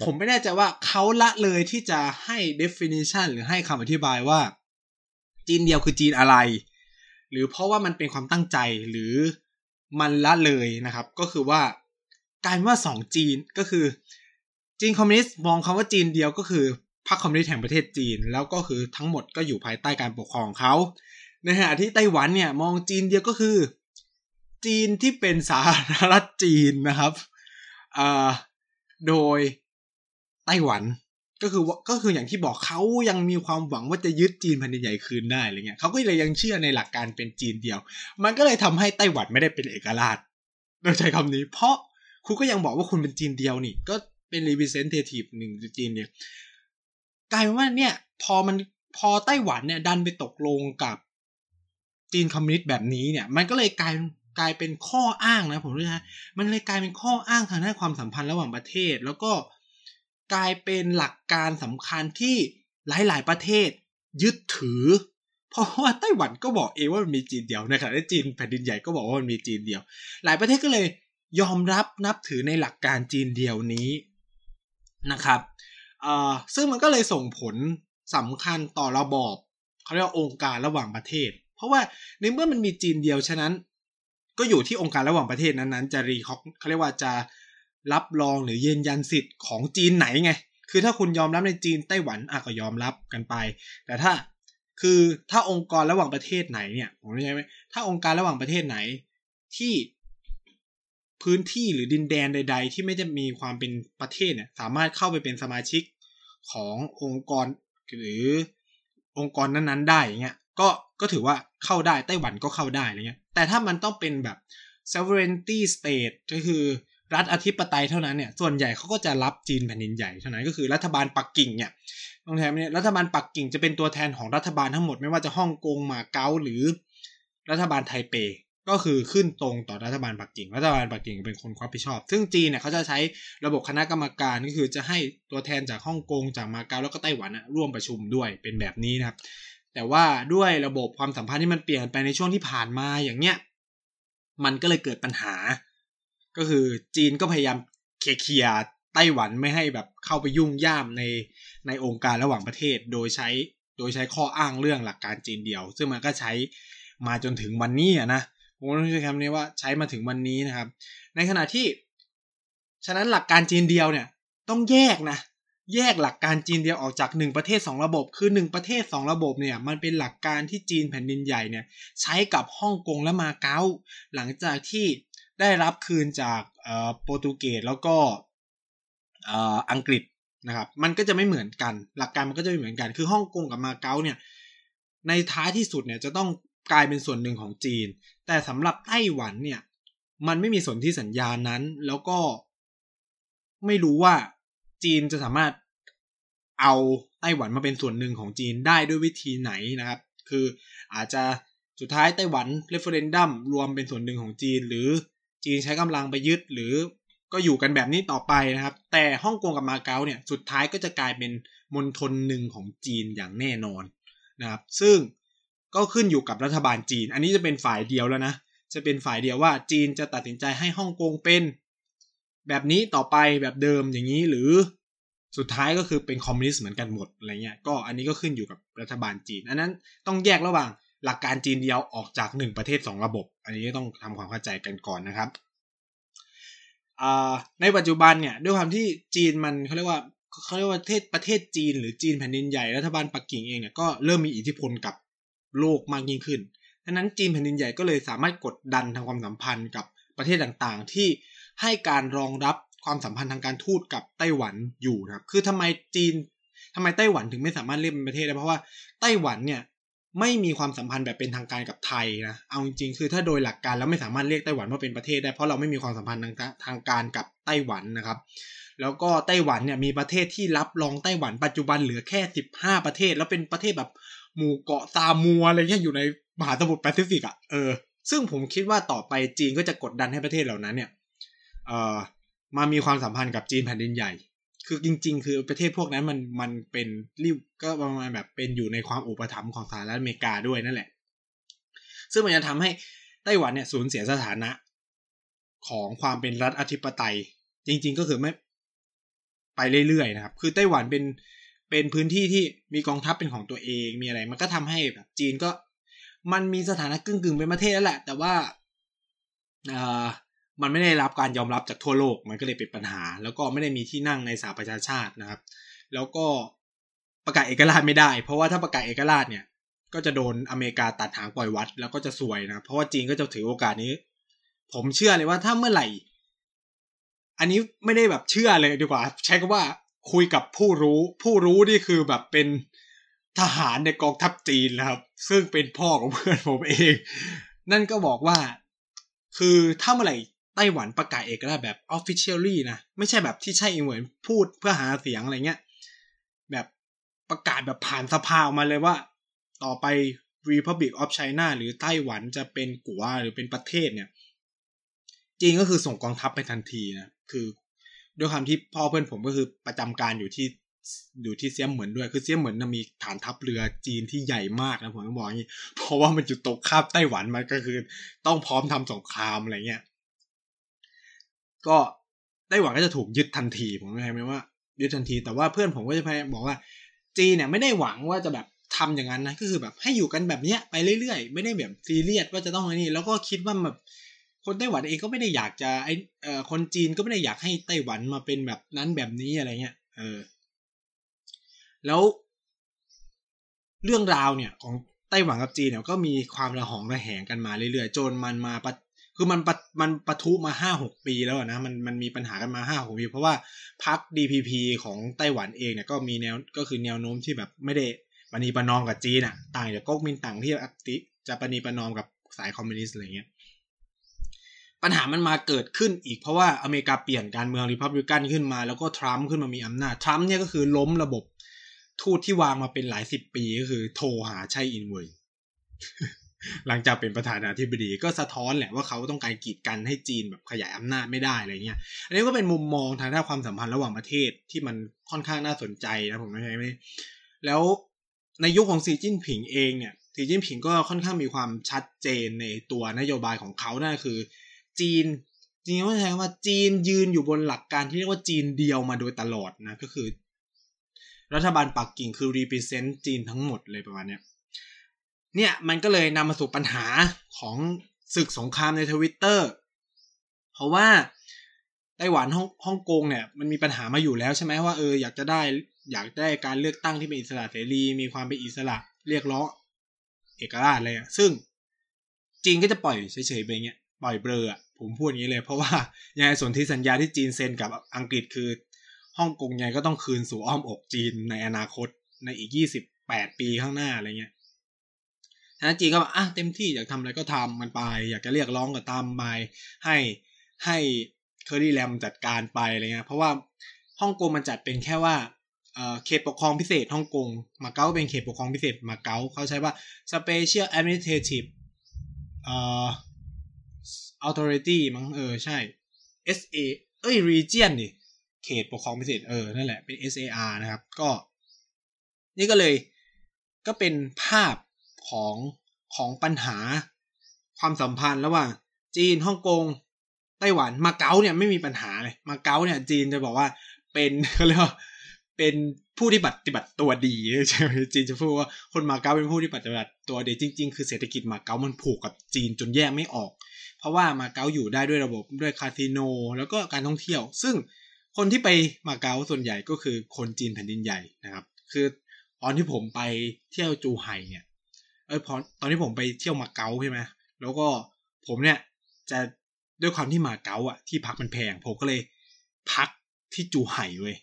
[SPEAKER 1] ผมไม่แน่ใจว่าเขาละเลยที่จะให้ definition หรือให้คำอธิบายว่า จีนเดียวคือจีนอะไร หรือเพราะว่ามันเป็นความตั้งใจหรือมันละเลยนะครับ ก็คือว่าการว่าสองจีนก็คือ จีนคอมมิวนิสต์มองคำว่าจีนเดียวก็คือพรรคคอมมิวนิสต์แห่งประเทศจีน แล้วก็คือทั้งหมดก็อยู่ภายใต้การปกครองเขาในขณะที่ไต้หวันเนี่ยมองจีนเดียวก็คือ จีนที่เป็นสาธารณรัฐจีนนะครับโดย ไต้หวันก็คือก็คืออย่างที่บอกเขายังมีความหวังว่าจะยึดจีนแผ่นดินใหญ่คืนได้อะไรเงี้ยเขาก็เลยยังเชื่อในหลักการเป็นจีนเดียว มันก็เลยทำให้ไต้หวันไม่ได้เป็นเอกราชโดยใช้คำนี้ เพราะคุณก็ยังบอกว่าคุณเป็นจีนเดียวนี่ ก็เป็น representative หนึ่งจีนเนี่ยกลายเป็นว่าเนี่ย พอมันพอไต้หวันเนี่ย ดันไปตกลงกับจีนคอมมิวนิสต์แบบนี้เนี่ย มันก็เลยกลายกลายเป็นข้ออ้างนะผมรู้นะมันเลยกลายเป็นข้ออ้างทางด้านความสัมพันธ์ระหว่างประเทศ แล้วก็ กลายเป็นหลักการสำคัญที่หลายๆ ประเทศ ยึดถือ เพราะว่าไต้หวันก็บอกเองว่ามันมีจีนเดียวในขณะที่จีนแผ่นดินใหญ่ก็บอกว่ามันมีจีนเดียว หลายประเทศก็เลยยอมรับนับถือในหลักการจีนเดียวนี้นะครับซึ่งมันก็เลยส่งผลสำคัญต่อระบอบเขาเรียกว่าองค์การระหว่างประเทศ เพราะว่าในเมื่อมันมีจีนเดียวฉะนั้น ก็อยู่ที่องค์การระหว่างประเทศนั้นๆจะรีเขาเขาเรียกว่าจะ รับรองหรือยืนยันสิทธิ์ของจีนไหนไง คือถ้าคุณยอมรับในจีนไต้หวันอะก็ยอมรับกันไป แต่ถ้าคือถ้าองค์กรระหว่างประเทศไหนเนี่ยผมไม่ใช่ไหมถ้าองค์การระหว่างประเทศไหนที่พื้นที่หรือดินแดนใด ๆ ที่ไม่จะมีความเป็นประเทศเนี่ยสามารถเข้าไปเป็นสมาชิกขององค์กรหรือองค์กรนั้นๆ ได้อย่างเงี้ยก็ก็ถือว่าเข้าได้ไต้หวันก็เข้าได้อะไรเงี้ยแต่ถ้ามันต้องเป็นแบบ sovereignty state ก็คือ รัฐอธิปไตยเท่านั้นเนี่ยส่วนใหญ่เขาก็จะรับจีนแผ่นดินใหญ่เท่านั้นก็คือรัฐบาลปักกิ่งเนี่ยตรงแทนเนี่ยรัฐบาลปักกิ่งจะเป็นตัวแทนของรัฐบาลทั้งหมดไม่ว่าจะฮ่องกงมาเก๊าหรือรัฐบาลไทเปก็คือขึ้นตรงต่อรัฐบาลปักกิ่ง รัฐบาลปักกิ่งเป็นคนรับผิดชอบ ซึ่งจีนเนี่ยเขาจะใช้ระบบคณะกรรมการก็คือจะให้ตัวแทนจากฮ่องกงจากมาเก๊าแล้วก็ไต้หวันร่วมประชุมด้วยเป็นแบบนี้นะครับ แต่ว่าด้วยระบบความสัมพันธ์ที่มันเปลี่ยนไปในช่วงที่ผ่านมาอย่างเนี้ยมันก็เลยเกิดปัญหา ก็คือจีนก็พยายามเคลียร์ไต้หวันไม่ให้แบบเข้าไปยุ่งย่ามในในองค์การระหว่างประเทศ โดยใช้โดยใช้ข้ออ้างเรื่องหลักการจีนเดียว ซึ่งมันก็ใช้มาจนถึงวันนี้นะผมต้องใช้คำนี้ว่าใช้มาถึงวันนี้นะครับ ในขณะที่ ฉะนั้นหลักการจีนเดียวเนี่ย ต้องแยกนะ แยกหลักการจีนเดียวออกจากหนึ่งประเทศสองระบบ คือหนึ่งประเทศสองระบบเนี่ย มันเป็นหลักการที่จีนแผ่นดินใหญ่เนี่ย ใช้กับฮ่องกงและมาเก๊าหลังจากที่ ได้รับคืนจากโปรตุเกสแล้วก็อังกฤษนะครับ มันก็จะไม่เหมือนกัน หลักการมันก็จะไม่เหมือนกัน คือฮ่องกงกับมาเก๊าเนี่ย ในท้ายที่สุดเนี่ยจะต้องกลายเป็นส่วนหนึ่งของจีน แต่สำหรับไต้หวันเนี่ย มันไม่มีสนธิสัญญานั้น แล้วก็ไม่รู้ว่าจีนจะสามารถเอาไต้หวันมาเป็นส่วนหนึ่งของจีนได้ด้วยวิธีไหนนะครับ คืออาจจะสุดท้ายไต้หวันเรฟเฟอเรนดัมรวมเป็นส่วนหนึ่งของจีน หรือ จีนใช้กำลังไปยึดหรือก็อยู่กันแบบนี้ต่อไปนะครับ แต่ฮ่องกงกับมาเก๊าเนี่ยสุดท้ายก็จะกลายเป็นมณฑลหนึ่งของจีนอย่างแน่นอนนะครับ ซึ่งก็ขึ้นอยู่กับรัฐบาลจีน อันนี้จะเป็นฝ่ายเดียวแล้วนะ จะเป็นฝ่ายเดียวว่าจีนจะตัดสินใจให้ฮ่องกงเป็น แบบนี้ต่อไปแบบเดิมอย่างนี้หรือสุดท้ายก็คือเป็นคอมมิวนิสต์เหมือนกันหมดอะไรเงี้ย ก็อันนี้ก็ขึ้นอยู่กับรัฐบาลจีน อันนั้นต้องแยกระหว่าง หลักการจีนเดียวออกจากหนึ่งประเทศสองระบบ อันนี้ต้องทำความเข้าใจกันก่อนนะครับในปัจจุบันเนี่ยด้วยความที่จีนมันเขาเรียกว่าเขาเรียกว่าประเทศประเทศจีน หรือจีนแผ่นดินใหญ่รัฐบาลปักกิ่งเองเนี่ยก็เริ่มมีอิทธิพลกับโลกมากยิ่งขึ้นดังนั้นจีนแผ่นดินใหญ่ก็เลยสามารถกดดันทางความสัมพันธ์กับประเทศต่างๆ ที่ให้การรองรับความสัมพันธ์ทางการทูตกับไต้หวันอยู่นะครับ คือทำไมจีนทำไมไต้หวันถึงไม่สามารถเรียกเป็นประเทศได้เพราะว่าไต้หวันเนี่ย ไม่มีความสัมพันธ์แบบเป็นทางการกับไทยนะ เอาจริงๆ คือถ้าโดยหลักการแล้วไม่สามารถเรียกไต้หวันว่าเป็นประเทศได้เพราะเราไม่มีความสัมพันธ์ทางทางการกับไต้หวันนะครับ แล้วก็ไต้หวันเนี่ยมีประเทศที่รับรองไต้หวันปัจจุบันเหลือแค่สิบห้าประเทศ แล้วเป็นประเทศแบบหมู่เกาะซามัวอะไรเงี้ยอยู่ในมหาสมุทรแปซิฟิกอะ เออ ซึ่งผมคิดว่าต่อไปจีนก็จะกดดันให้ประเทศเหล่านั้นเนี่ย เออมามีความสัมพันธ์กับจีนแผ่นดินใหญ่ คือจริง ๆ คือประเทศพวกนั้นมันมันเป็นริ้วก็ประมาณแบบเป็นอยู่ในความอุปถัมภ์ของสหรัฐอเมริกาด้วยนั่นแหละ ซึ่งมันจะทำให้ไต้หวันเนี่ยสูญเสียสถานะของความเป็นรัฐอธิปไตย จริง ๆ ก็คือไม่ไปเรื่อยๆนะครับ คือไต้หวันเป็นเป็นพื้นที่ที่มีกองทัพเป็นของตัวเองมีอะไร มันก็ทำให้แบบจีนก็มันมีสถานะกึ่งๆเป็นประเทศแล้วแหละ แต่ว่าอ่า มันไม่ได้รับการยอมรับจากทั่วโลกมันก็เลยเป็นปัญหา แล้วก็ไม่ได้มีที่นั่งในสหประชาชาตินะครับ แล้วก็ประกาศเอกราชไม่ได้ เพราะว่าถ้าประกาศเอกราชเนี่ยก็จะโดนอเมริกาตัดหางปล่อยวัด แล้วก็จะสวยนะเพราะว่าจีนก็จะถือโอกาสนี้ ผมเชื่อเลยว่าถ้าเมื่อไหร่ อันนี้ไม่ได้แบบเชื่อเลยดีกว่า ใช้คำว่าคุยกับผู้รู้ ผู้รู้นี่คือแบบเป็นทหารในกองทัพจีนนะครับ ซึ่งเป็นพ่อของเพื่อนผมเอง นั่นก็บอกว่า คือถ้าเมื่อไหร่ ไต้หวันประกาศเอกราชแบบ officially นะ ไม่ใช่แบบที่ใช่อิงเหมือนพูดเพื่อหาเสียงอะไรเงี้ย แบบประกาศแบบผ่านสภาออกมาเลยว่า ต่อไป Republic of China หรือไต้หวันจะเป็นกัวหรือเป็นประเทศเนี่ยจริงก็คือส่งกองทัพไปทันทีนะ คือด้วยความที่พ่อเพื่อนผมก็คือประจำการอยู่ที่อยู่ที่เซียมเหมือนด้วย คือเซียมเหมือนมีฐานทัพเรือจีนที่ใหญ่มากนะผมต้องบอกอย่างนี้ เพราะว่ามันอยู่ตกคาบไต้หวันมันก็คือ ต้องพร้อมทำสงครามอะไรเงี้ย ก็ไต้หวันก็จะถูกยึดทันทีผมไม่ใช่ไหมว่า ยึดทันที แต่ว่าเพื่อนผมก็จะพยายามบอกว่า จีนเนี่ยไม่ได้หวังว่าจะแบบทำอย่างนั้นนะก็คือแบบให้อยู่กันแบบเนี้ยไปเรื่อยๆ ไม่ได้แบบซีเรียสว่าจะต้องอะไรนี่แล้วก็คิดว่าแบบคนไต้หวันเองก็ไม่ได้อยากจะไอเอ่อคนจีนก็ไม่ได้อยากให้ไต้หวันมาเป็นแบบนั้นแบบนี้อะไรเงี้ยเออ แล้วเรื่องราวเนี่ยของไต้หวันกับจีนเนี่ยก็มีความระหองระแหงกันมาเรื่อยๆจนมันมาประ คือมันมันปะทุมาห้าหกปีแล้วนะมันมันมีปัญหากันมาห้าหกปี เพราะว่าพรรค DPP ของไต้หวันเองเนี่ยก็มีแนวก็คือแนวโน้มที่แบบไม่ได้ปณีประนอมกับจีนอะ ต่างจากก๊กมินตั๋งที่ติจะปณีประนอมกับสายคอมมิวนิสต์อะไรเงี้ยปัญหามันมาเกิดขึ้นอีกเพราะว่าอเมริกาเปลี่ยนการเมืองริพับลิกันขึ้นมา แล้วก็ทรัมป์ขึ้นมามีอำนาจทรัมป์เนี่ยก็คือล้มระบบทูตที่วางมาเป็นหลายสิบปีก็คือโทรหาใช่อินเวย หลังจากเป็นประธานาธิบดีก็สะท้อนแหละว่าเขาต้องการกีดกันให้จีนแบบขยายอำนาจไม่ได้อะไรเงี้ย อันนี้ก็เป็นมุมมองทางด้านความสัมพันธ์ระหว่างประเทศที่มันค่อนข้างน่าสนใจนะผมไม่ใช่ไหมแล้วในยุคของสีจิ้นผิงเองเนี่ยสีจิ้นผิงก็ค่อนข้างมีความชัดเจนในตัวนโยบายของเขานั่นคือ จีนจริงๆต้องใช้คำว่าจีนยืนอยู่บนหลักการที่เรียกว่าจีนเดียวมาโดยตลอดนะก็คือ รัฐบาลปักกิ่งคือ represent จีนทั้งหมดเลยประมาณเนี้ย เนี่ยมันก็เลยนำมาสู่ปัญหาของศึกสงครามในทวิตเตอร์เพราะว่าไต้หวันฮ่องฮ่องกงเนี่ยมันมีปัญหามาอยู่แล้วใช่ไหมว่าเอออยากจะได้อยากได้การเลือกตั้งที่เป็นอิสระเสรีมีความเป็นอิสระเรียกร้องเอกราชอะไรอะซึ่งจีนก็จะปล่อยเฉยๆไปเงี้ยปล่อยเบลอผมพูดอย่างนี้เลย เพราะว่ายังไงส่วนที่สัญญาที่จีนเซ็นกับอังกฤษคือฮ่องกงยังไงก็ต้องคืนสู่อ้อมอกจีนในอนาคตในอีกยี่สิบแปดปีข้างหน้าอะไรเงี้ย ทางจีนก็บอกอะเต็มที่อยากทำอะไรก็ทำมันไป อยากจะเรียกร้องก็ตามไปให้ให้เคอรี่แรมจัดการไปอะไรเงี้ยเพราะว่าฮ่องกงมันจัดเป็นแค่ว่าเขตปกครองพิเศษฮ่องกงมาเก๊าเป็นเขตปกครองพิเศษมาเก๊าเขาใช้ว่า special administrative เอ่อ authority มั้งเออ ใช่ SA เอ้ย region ดิเขตปกครองพิเศษเออ นั่นแหละเป็น SAR นะครับ ก็ นี่ก็เลยก็เป็นภาพ ของของปัญหาความสัมพันธ์ระหว่างจีนฮ่องกงไต้หวันมาเก๊าเนี่ยไม่มีปัญหาเลยมาเก๊าเนี่ย จีนจะบอกว่าเป็นเขาเรียกว่าเป็นผู้ที่ปฏิบัติตัวดีใช่ไหมจีนจะพูดว่าคนมาเก๊าเป็นผู้ที่ปฏิบัติตัวดีจริง ๆ คือเศรษฐกิจมาเก๊ามันผูกกับจีนจนแยกไม่ออก เพราะว่ามาเก๊าอยู่ได้ด้วยระบบด้วยคาสิโน แล้วก็การท่องเที่ยว ซึ่งคนที่ไปมาเก๊าส่วนใหญ่ก็คือคนจีนแผ่นดินใหญ่นะครับ คือตอนที่ผมไปเที่ยวจูไห่เนี่ย เออพอตอนที่ผมไปเที่ยวมาเก๊าใช่ไหมแล้วก็ผมเนี่ยจะด้วยความที่มาเก๊าอะที่พักมันแพง ผมก็เลยพักที่จูไห่เว้ย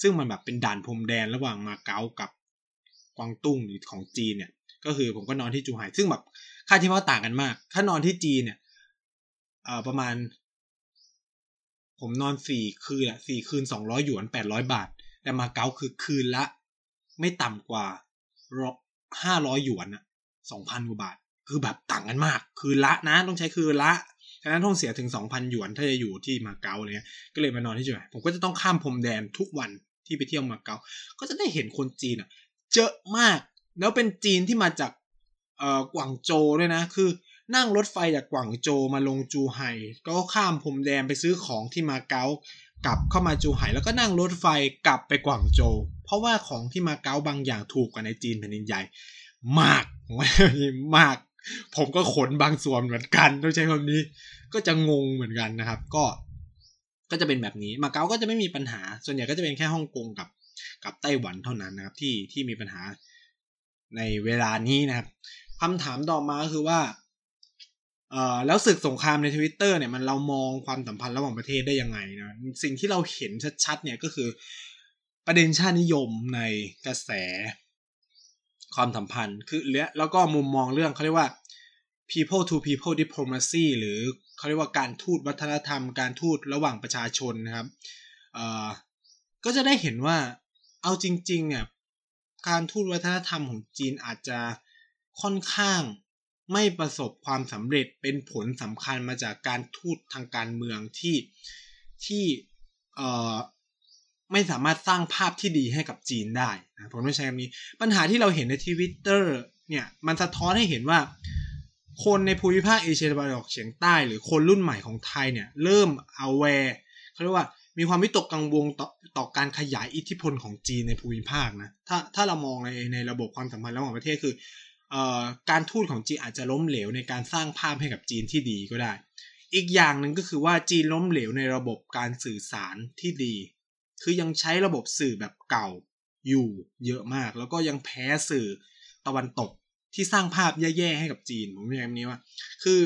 [SPEAKER 1] ซึ่งมันแบบเป็นด่านพรมแดนระหว่างมาเก๊ากับกวางตุ้งหรือของจีนเนี่ย ก็คือผมก็นอนที่จูไห่ซึ่งแบบค่าที่พักต่างกันมาก ถ้านอนที่จีนเนี่ยเอ่อประมาณ ผมนอนสี่คืนอะสี่คืนสองร้อยหยวนแปดร้อยบาท แต่มาเก๊าคือคืนละ ไม่ต่ำกว่าห้าร้อยหยวนอะ สองพันกว่าบาท คือแบบต่างกันมาก คืนละนะต้องใช้คืนละฉะนั้นต้องเสียถึงสองพันหยวนถ้าจะอยู่ที่มาเก๊าอะไรเงี้ยก็เลยมานอนที่จูไห่ผมก็จะต้องข้ามพรมแดนทุกวันที่ไปเที่ยวมาเก๊าก็จะได้เห็นคนจีนอะเยอะมาก แล้วเป็นจีนที่มาจากเอ่อกวางโจด้วยนะ คือนั่งรถไฟจากกวางโจมาลงจูไห่ก็ข้ามพรมแดนไปซื้อของที่มาเก๊ากลับเข้ามาจูไห่แล้วก็นั่งรถไฟกลับไปกวางโจ เพราะว่าของที่มาเก๊าบางอย่างถูกกว่าในจีนแผ่นดินใหญ่ มากมาก ผมก็ขนบางส่วนเหมือนกันต้องใช้คำนี้ ก็จะงงเหมือนกันนะครับ ก็ก็จะเป็นแบบนี้มาเก๊าก็จะไม่มีปัญหา ส่วนใหญ่ก็จะเป็นแค่ฮ่องกงกับกับไต้หวันเท่านั้นนะครับ ที่ที่มีปัญหาในเวลานี้นะครับคำถามต่อมาคือว่าเอ่อแล้วศึกสงครามในทวิตเตอร์เนี่ยมันเรามองความสัมพันธ์ระหว่างประเทศได้ยังไงนะสิ่งที่เราเห็นชัดๆเนี่ยก็คือประเด็นชาตินิยมในกระแส ความสัมพันธ์คือแล้วก็มุมมองเรื่องเขาเรียกว่า people to people diplomacy หรือเขาเรียกว่าการทูตวัฒนธรรม การทูตระหว่างประชาชนนะครับก็จะได้เห็นว่าเอาจริงๆเนี่ยการทูตวัฒนธรรมของจีนอาจจะค่อนข้างไม่ประสบความสำเร็จเป็นผลสำคัญมาจากการทูตทางการเมืองที่ที่เอ่อ ไม่สามารถสร้างภาพที่ดีให้กับจีนได้นะผมต้องใช้คำนี้ ปัญหาที่เราเห็นในทวิตเตอร์เนี่ยมันสะท้อนให้เห็นว่า คนในภูมิภาคเอเชียตะวันออกเฉียงใต้ หรือคนรุ่นใหม่ของไทยเนี่ยเริ่มเอาแวร์เขาเรียกว่ามีความวิตกกังวลต่อต่อการขยายอิทธิพลของจีนในภูมิภาคนะถ้าถ้าเรามองในในระบบความสัมพันธ์ระหว่างประเทศคือออการทูตของจีนอาจจะล้มเหลวในการสร้างภาพให้กับจีนที่ดีก็ได้ อีกอย่างหนึ่งก็คือว่าจีนล้มเหลวในระบบการสื่อสารที่ดี คือยังใช้ระบบสื่อแบบเก่าอยู่เยอะมาก แล้วก็ยังแพ้สื่อตะวันตกที่สร้างภาพแย่ๆให้กับจีนผมเรียกแบบนี้ว่า คือ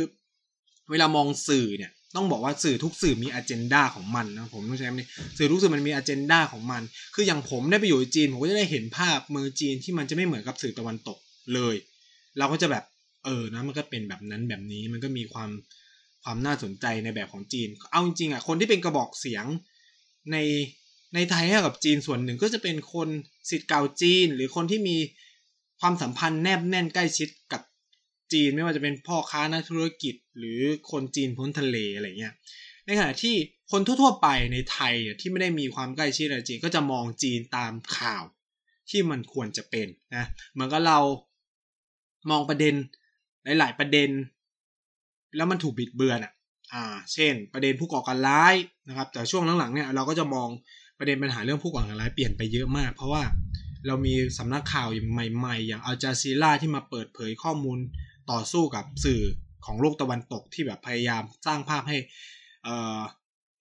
[SPEAKER 1] เวลามองสื่อเนี่ยต้องบอกว่าสื่อทุกสื่อมีอ g e n d a ของมันนะผมต้องใช้คำนี้สื่อทุกสื่อมันมีอ g e n d a ของมัน คืออย่างผมได้ไปอยู่จีนผมก็จะได้เห็นภาพเมืองจีนที่มันจะไม่เหมือนกับสื่อตะวันตกเลย เราก็จะแบบเออนะมันก็เป็นแบบนั้นแบบนี้มันก็มีความความน่าสนใจในแบบของจีน เอาจริงๆอะคนที่เป็นกระบอกเสียงใน ในไทยให้กับจีนส่วนหนึ่งก็จะเป็นคนสิทธิ์เก่าจีน หรือคนที่มีความสัมพันธ์แนบแน่นใกล้ชิดกับจีนไม่ว่าจะเป็นพ่อค้านักธุรกิจ หรือคนจีนพ้นทะเลอะไรเงี้ยในขณะที่คนทั่วๆไปในไทยที่ไม่ได้มีความใกล้ชิดกับจีนก็จะมองจีนตามข่าวที่มันควรจะเป็นนะเหมือนกับเรามองประเด็นหลาย ๆ ประเด็น แล้วมันถูกบิดเบือนอะอ่า เช่น ประเด็นผู้ก่อการร้ายนะครับ แต่ช่วงหลังๆเนี่ยเราก็จะมอง ประเด็นปัญหาเรื่องผู้ก่อการร้ายเปลี่ยนไปเยอะมาก เพราะว่าเรามีสำนักข่าวใหม่ ๆ อย่างอัลจาซีราที่มาเปิดเผยข้อมูลต่อสู้กับสื่อของโลกตะวันตกที่แบบพยายามสร้างภาพให้เอ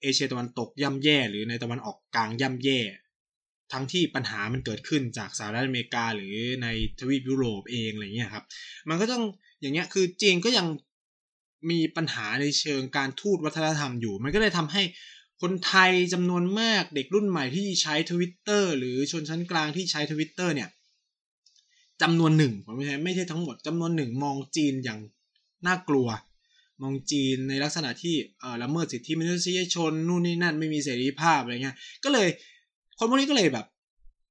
[SPEAKER 1] เอเชียตะวันตกย่ำแย่ หรือในตะวันออกกลางย่ำแย่ ทั้งที่ปัญหามันเกิดขึ้นจากสหรัฐอเมริกาหรือในทวีปยุโรปเองอะไรเงี้ยครับ มันก็ต้องอย่างเงี้ยคือจีนก็ยังมีปัญหาในเชิงการทูตวัฒนธรรมอยู่ มันก็เลยทำให้ คนไทยจำนวนมากเด็กรุ่นใหม่ที่ใช้ทวิตเตอร์หรือชนชั้นกลางที่ใช้ทวิตเตอร์เนี่ยจำนวนหนึ่งผมไม่ใช่ไม่ใช่ทั้งหมดจำนวนหนึ่งมองจีนอย่างน่ากลัว มองจีนในลักษณะที่ละเมิดสิทธิมนุษยชนนู่นนี่นั่นไม่มีเสรีภาพอะไรเงี้ยก็เลยคนพวกนี้ก็เลยแบบ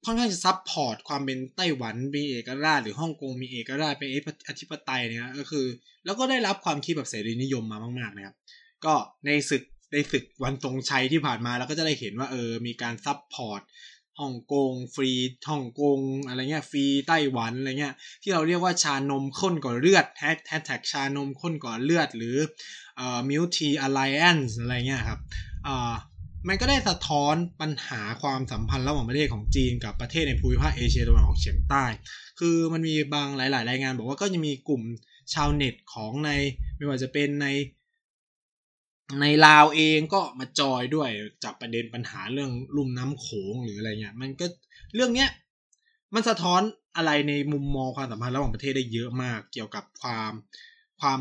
[SPEAKER 1] ค่อนข้างจะ support ความเป็นไต้หวันมีเอกราชหรือฮ่องกงมีเอกราชเป็นอธิปไตยเนี่ยก็คือ แล้วก็ได้รับความคิดแบบเสรีนิยมมามากๆนะครับก็ในศึก ในศึกวันสงกรานต์ที่ผ่านมาเราก็จะได้เห็นว่าเออมีการ support ฮ่องกงฟรีฮ่องกงอะไรเงี้ยฟรีไต้หวันอะไรเงี้ยที่เราเรียกว่าชานมข้นกว่าเลือดแฮชแท็กชานมข้นกว่าเลือด หรือเอ่อมิลทีอ l ไลแอนซ์อะไรเงี้ยครับอ่ามันก็ได้สะท้อนปัญหาความสัมพันธ์ระหว่างประเทศของจีนกับประเทศในภูมิภาคเอเชียตะวันออกเฉียงใต้ คือมันมีบางหลาย ๆ รายงานบอกว่าก็จะมีกลุ่มชาวเน็ตของในไม่ว่าจะเป็นใน ในลาวเองก็มาจอยด้วยจากประเด็นปัญหาเรื่องลุ่มน้ำโขงหรืออะไรเงี้ยมันก็เรื่องเนี้ยมันสะท้อนอะไรในมุมมองความสัมพันธ์ระหว่างประเทศได้เยอะมาก เกี่ยวกับความความ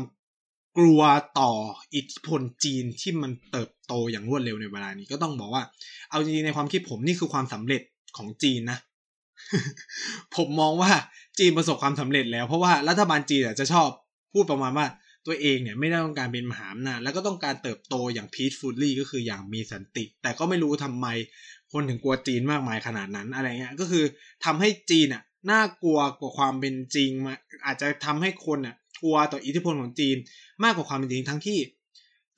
[SPEAKER 1] กลัวต่ออิทธิพลจีนที่มันเติบโตอย่างรวดเร็วในเวลานี้ก็ต้องบอกว่า เอาจริงๆในความคิดผมนี่คือความสำเร็จของจีนนะ ผมมองว่าจีนประสบความสำเร็จแล้ว เพราะว่ารัฐบาลจีนจะชอบพูดประมาณว่า ตัวเองเนี่ยไม่ได้ต้องการเป็นมหาอำนาจแล้วก็ต้องการเติบโตอย่างพีชฟูลลี่ก็คืออย่างมีสันติ แต่ก็ไม่รู้ทำไมคนถึงกลัวจีนมากมายขนาดนั้นอะไรเงี้ยก็คือทำให้จีนอะน่ากลัวกว่าความเป็นจริงมาอาจจะทำให้คนอะกลัวต่ออิทธิพลของจีนมากกว่าความเป็นจริงทั้งที่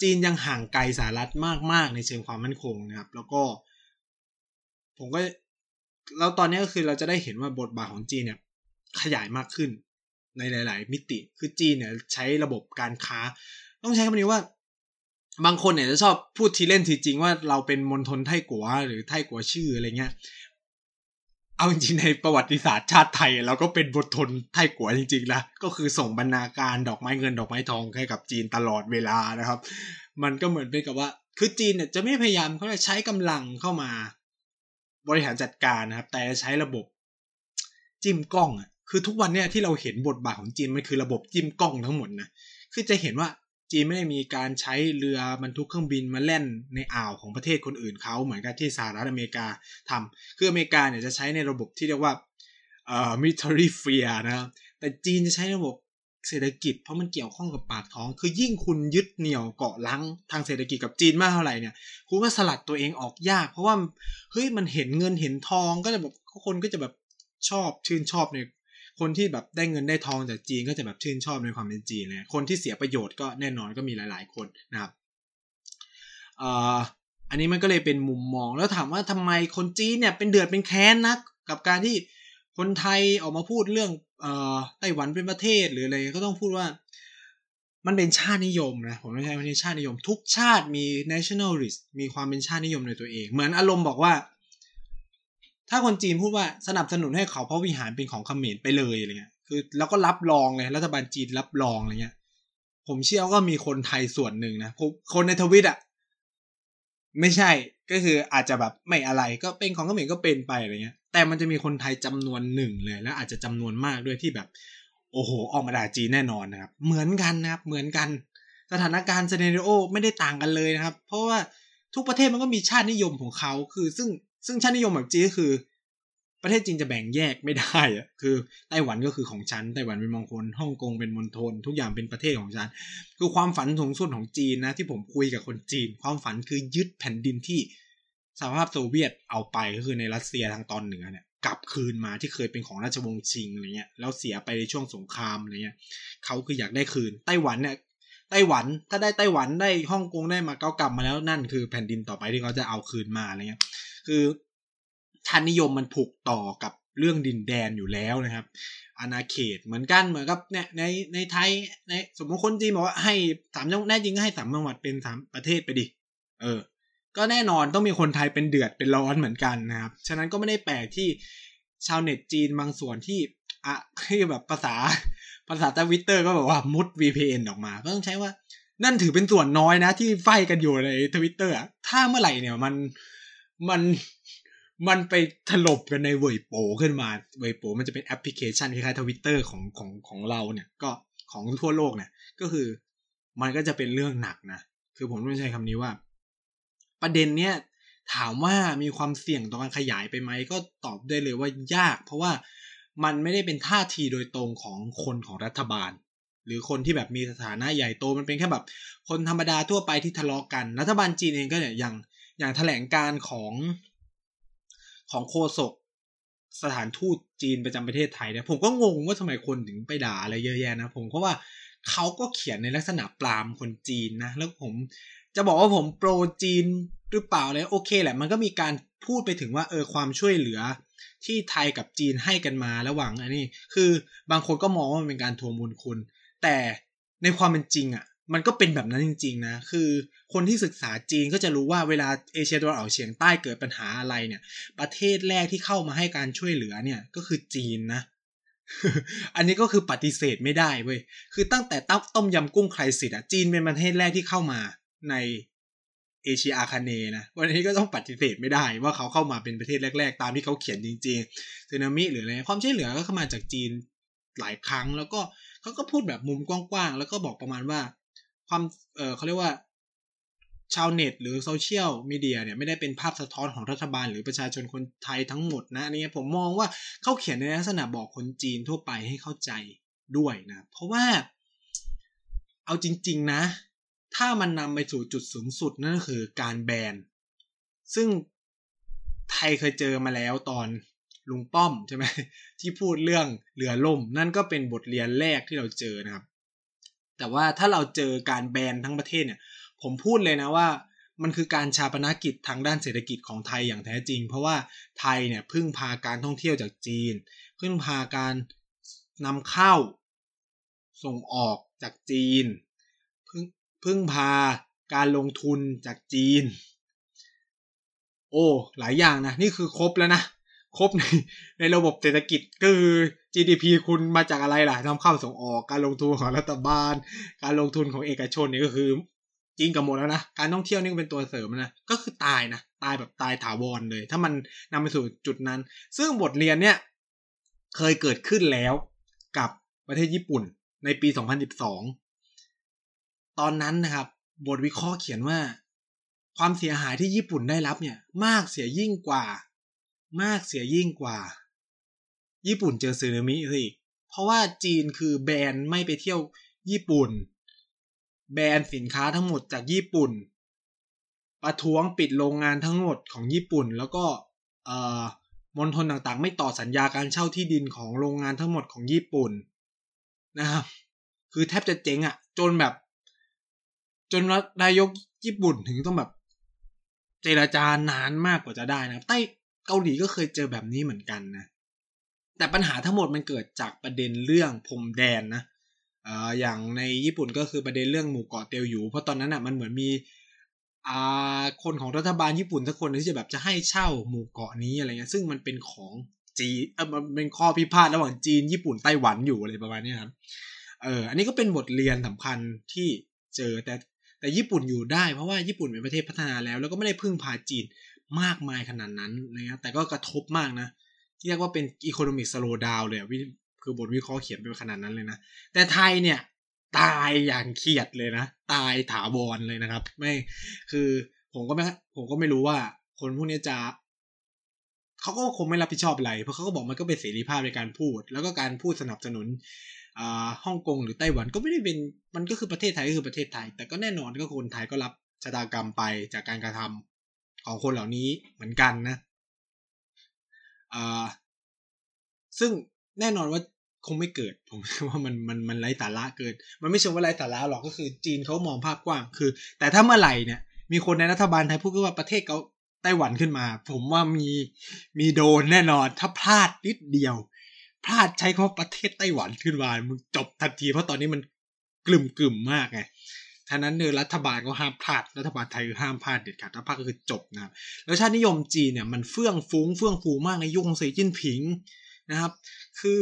[SPEAKER 1] จีนยังห่างไกลสหรัฐมากๆ ในเชิงความมั่นคงนะครับ แล้วก็ ผมก็แล้วตอนนี้ก็คือเราจะได้เห็นว่าบทบาทของจีนเนี่ย ขยายมากขึ้น ในหลาย ๆ มิติคือจีนเนี่ยใช้ระบบการค้า ต้องใช้คำนี้ว่า บางคนเนี่ยจะชอบพูดทีเล่นทีจริงว่าเราเป็นมณฑลไทกัวหรือไทกัวชื่ออะไรเงี้ยเอาจริงในประวัติศาสตร์ชาติไทยเราก็เป็นบททนไทกัวจริงๆนะก็คือส่งบรรณาการดอกไม้เงินดอกไม้ทองให้กับจีนตลอดเวลานะครับ มันก็เหมือนเป็นกับว่า คือจีนเนี่ยจะไม่พยายามเขาจะใช้กำลังเข้ามา บริหารจัดการนะครับ แต่ใช้ระบบจิ้มกล้องอะ คือทุกวันเนี่ยที่เราเห็นบทบาทของจีนมันคือระบบจิ้มกล้องทั้งหมดนะคือจะเห็นว่าจีนไม่ได้มีการใช้เรือบรรทุกเครื่องบินมาแล่นในอ่าวของประเทศคนอื่นเขาเหมือนกับที่สหรัฐอเมริกาทำคืออเมริกาเนี่ยจะใช้ในระบบที่เรียกว่าเอ่อ military fear นะครับแต่จีนจะใช้ระบบเศรษฐกิจเพราะมันเกี่ยวข้องกับปากท้อง คือยิ่งคุณยึดเหนี่ยวเกาะลังทางเศรษฐกิจกับจีนมากเท่าไหร่เนี่ยคุณก็สลัดตัวเองออกยาก เพราะว่าเฮ้ยมันเห็นเงินเห็นทองก็จะแบบคนก็จะแบบชอบชื่นชอบใน คนที่แบบได้เงินได้ทองจากจีนก็จะแบบชื่นชอบในความเป็นจีนเลยคนที่เสียประโยชน์ก็แน่นอนก็มีหลาย ๆ คนนะครับอ,อันนี้มันก็เลยเป็นมุมมองแล้วถามว่าทำไมคนจีนเนี่ยเป็นเดือดเป็นแค้นนักกับการที่คนไทยออกมาพูดเรื่องอไต้หวันเป็นประเทศหรืออะไรก็ต้องพูดว่า มันเป็นชาตินิยมนะผมไม่ใช่ไม่ใช่ชาตินิยม ทุกชาติมี nationalist มีความเป็นชาตินิยมในตัวเอง เหมือนอารมณ์บอกว่า ถ้าคนจีนพูดว่าสนับสนุนให้เขาพระวิหารเป็นของเขมรไปเลยอะไรเงี้ย คือแล้วก็รับรองเลยรัฐบาลจีนรับรองอะไรเงี้ย ผมเชื่อว่ามีคนไทยส่วนหนึ่งนะคนในทวิตอะไม่ใช่ก็คืออาจจะแบบไม่อะไรก็เป็นของเขมรก็เป็นไปอะไรเงี้ย แต่มันจะมีคนไทยจำนวนหนึ่งเลย แล้วอาจจะจำนวนมากด้วยที่แบบ โอ้โห ออกมาด่าจีนแน่นอนนะครับ เหมือนกันนะครับ เหมือนกัน สถานการณ์เซเนริโอไม่ได้ต่างกันเลยนะครับ เพราะว่าทุกประเทศมันก็มีชาตินิยมของเขา คือซึ่ง ซึ่งชาตินิยมแบบจีนก็คือ ประเทศจีนจะแบ่งแยกไม่ได้อะคือไต้หวันก็คือของฉันไต้หวันเป็นมงคลฮ่องกงเป็นมณฑลทุกอย่างเป็นประเทศของฉันคือความฝันสูงสุดของจีนนะ ที่ผมคุยกับคนจีน ความฝันคือยึดแผ่นดินที่สหภาพโซเวียตเอาไปก็คือในรัสเซียทางตอนเหนือเนี่ยกลับคืนมาที่เคยเป็นของราชวงศ์ชิงอะไรเงี้ยแล้วเสียไปในช่วงสงครามอะไรเงี้ยเขาคืออยากได้คืน ไต้หวันเนี่ยไต้หวันถ้าได้ไต้หวันได้ฮ่องกงได้มาเกากลับมาแล้วนั่นคือแผ่นดินต่อไปที่เขาจะเอาคืนมาอะไรเงี้ย คือชาตินิยมมันผูกต่อกับเรื่องดินแดนอยู่แล้วนะครับ อาณาเขตเหมือนกันเหมือนกับเนี่ยในในไทยในสมมติคนจีนบอกว่าให้สามจังแน่จริงก็ให้สามจังหวัดเป็นสามประเทศไปดิ เออ ก็แน่นอนต้องมีคนไทยเป็นเดือดเป็นร้อนเหมือนกันนะครับ ฉะนั้นก็ไม่ได้แปลกที่ชาวเน็ตจีนบางส่วนที่อะที่แบบภาษาภาษาทวิตเตอร์ก็บอกว่ามุด VPN ออกมา ก็ต้องใช้ว่านั่นถือเป็นส่วนน้อยนะที่ fight กันอยู่ในทวิตเตอร์ถ้าเมื่อไหร่เนี่ยมัน มันมันไปถลบกันในเวยโปขึ้นมา เวยโปมันจะเป็นแอปพลิเคชันคล้ายๆทวิตเตอร์ของของของเราเนี่ย ก็ของทั่วโลกเนี่ย ก็คือมันก็จะเป็นเรื่องหนักนะ คือผมต้องใช้คำนี้ว่า ประเด็นเนี้ยถามว่ามีความเสี่ยงต่อการขยายไปไหม ก็ตอบได้เลยว่ายาก เพราะว่ามันไม่ได้เป็นท่าทีโดยตรงของคนของรัฐบาล หรือคนที่แบบมีสถานะใหญ่โตมันเป็นแค่แบบ คนธรรมดาทั่วไปที่ทะเลาะกัน รัฐบาลจีนเองก็เนี่ยย่าง อย่างแถลงการของของโฆษกสถานทูตจีนประจำประเทศไทยเนี่ยผมก็งงว่าทำไมคนถึงไปด่าอะไรเยอะแยะนะ ผมก็ว่าเขาก็เขียนในลักษณะปรามคนจีนนะ แล้วผมจะบอกว่าผมโปรจีนหรือเปล่าเลยโอเคแหละ มันก็มีการพูดไปถึงว่าเออความช่วยเหลือที่ไทยกับจีนให้กันมาระหว่างอันนี้ คือบางคนก็มองว่ามันเป็นการทวงบุญคุณ แต่ในความเป็นจริงอะ่ะ มันก็เป็นแบบนั้นจริง ๆ นะ คือคนที่ศึกษาจีนก็จะรู้ว่าเวลาเอเชียตะวันออกเฉียงใต้เกิดปัญหาอะไรเนี่ย ประเทศแรกที่เข้ามาให้การช่วยเหลือเนี่ยก็คือจีนนะ อันนี้ก็คือปฏิเสธไม่ได้เว้ย คือตั้งแต่ต้ต้มยำกุ้งไครสิตอะจีนเป็นประเทศแรกที่เข้ามาในเอเชียอาคาเนนะ วันนี้ก็ต้องปฏิเสธไม่ได้ว่าเขาเข้ามาเป็นประเทศแรก ๆ ตามที่เขาเขียนจริงๆสึนามิหรืออะไรความช่วยเหลือก็เข้ามาจากจีนหลายครั้งแล้วก็เขาก็พูดแบบมุมกว้างๆแล้วก็บอกประมาณว่า ความเออเขาเรียกว่าชาวเน็ตหรือโซเชียลมีเดียเนี่ยไม่ได้เป็นภาพสะท้อนของรัฐบาลหรือประชาชนคนไทยทั้งหมดนะอันนี้ผมมองว่าเขาเขียนในลักษณะบอกคนจีนทั่วไปให้เข้าใจด้วยนะ เพราะว่า เอาจริง ๆ นะ ถ้ามันนำไปสู่จุดสูงสุดนั่นก็คือการแบน ซึ่งไทยเคยเจอมาแล้วตอนลุงป้อมใช่ไหมที่พูดเรื่องเรือล่ม นั่นก็เป็นบทเรียนแรกที่เราเจอนะครับ แต่ว่าถ้าเราเจอการแบนทั้งประเทศเนี่ย ผมพูดเลยนะว่า มันคือการชาปนากิจทางด้านเศรษฐกิจของไทยอย่างแท้จริง เพราะว่าไทยเนี่ยพึ่งพาการท่องเที่ยวจากจีน พึ่งพาการนำเข้า ส่งออกจากจีน พึ่งพึ่งพาการลงทุนจากจีน โอ้ หลายอย่างนะ นี่คือครบแล้วนะ ครบในในระบบเศรษฐกิจก็คือ GDP คุณมาจากอะไรล่ะนำเข้าส่งออกการลงทุนของรัฐบาล การลงทุนของเอกชนนี่ก็คือจริงกับหมดแล้วนะ การท่องเที่ยวนี่เป็นตัวเสริมนะ ก็คือตายนะ ตายแบบตายถาวรเลย ถ้ามันนำไปสู่จุดนั้น ซึ่งบทเรียนเนี่ย เคยเกิดขึ้นแล้วกับประเทศญี่ปุ่นในปี 2012 ตอนนั้นนะครับ บทวิเคราะห์เขียนว่า ความเสียหายที่ญี่ปุ่นได้รับเนี่ย มากเสียยิ่งกว่า มากเสียยิ่งกว่า ญี่ปุ่นเจอสึนามิสิเพราะว่าจีนคือแบนไม่ไปเที่ยวญี่ปุ่น แบนสินค้าทั้งหมดจากญี่ปุ่น ประท้วงปิดโรงงานทั้งหมดของญี่ปุ่น แล้วก็เอ่อมณฑลต่างๆ ไม่ต่อสัญญาการเช่าที่ดินของโรงงานทั้งหมดของญี่ปุ่นนะครับ คือแทบจะเจ๊งอะ่ะ จนแบบ จนนายกญี่ปุ่นถึงต้องแบบ เจราจานานมากกว่าจะได้นะใต้ เกาหลีก็เคยเจอแบบนี้เหมือนกันนะ แต่ปัญหาทั้งหมดมันเกิดจากประเด็นเรื่องพรมแดนนะอ่าอย่างในญี่ปุ่นก็คือประเด็นเรื่องหมู่เกาะเตียวอยู่ เพราะตอนนั้นอะมันเหมือนมีอ่าคนของรัฐบาลญี่ปุ่นสักคนที่จะแบบจะให้เช่าหมู่เกาะนี้อะไรเงี้ยซึ่งมันเป็นของจีนเออมันเป็นข้อพิพาทระหว่างจีนญี่ปุ่นไต้หวันอยู่อะไรประมาณนี้ครับเอออันนี้ก็เป็นบทเรียนสำคัญที่เจอแต่แต่ญี่ปุ่นอยู่ได้เพราะว่าญี่ปุ่นเป็นประเทศพัฒนาแล้ว แล้วก็ไม่ได้พึ่งพาจีน มากมายขนาดนั้นนะครับแต่ก็กระทบมากนะ เรียกว่าเป็น economic slowdown เลยคือบทวิเคราะห์เขียนไปขนาดนั้นเลยนะ แต่ไทยเนี่ย ตายอย่างเครียดเลยนะ ตายถาวรเลยนะครับ ไม่คือผมก็ไม่ผมก็ไม่รู้ว่า คนพวกนี้จะเขาก็คงไม่รับผิดชอบอะไร เพราะเขาก็บอกมันก็เป็นเสรีภาพในการพูด แล้วก็การพูดสนับสนุนฮ่องกงหรือไต้หวันก็ไม่ได้เป็นมันก็คือประเทศไทยก็คือประเทศไทย แต่ก็แน่นอนก็คนไทยก็รับชะตากรรมไปจากการกระทำ ของคนเหล่านี้เหมือนกันนะซึ่งแน่นอนว่าคงไม่เกิด ผมว่ามันมันมันไร้สาระเกิดมันไม่ใช่ว่าไร้สาระหรอกก็คือจีนเขามองภาพกว้าง คือ แต่ถ้าเมื่อไหร่เนี่ย มีคนในรัฐบาลไทยพูดว่าประเทศเขาไต้หวันขึ้นมา ผมว่ามีมีโดนแน่นอน ถ้าพลาดนิดเดียว พลาดใช้คำว่าประเทศไต้หวันขึ้นมามึงจบทันทีเพราะตอนนี้มันกลุ่มกลุ่มมากไง ท่านั้นเนอรัฐบาลก็ห้ามพลาด รัฐบาลไทยห้ามพลาดเด็ดขาดถ้าพลาดก็คือจบนะครับ แล้วชาตินิยมจีนเนี่ยมันเฟื่องฟุ้งเฟื่องฟูมากในยุคของสีจิ้นผิงนะครับ คือ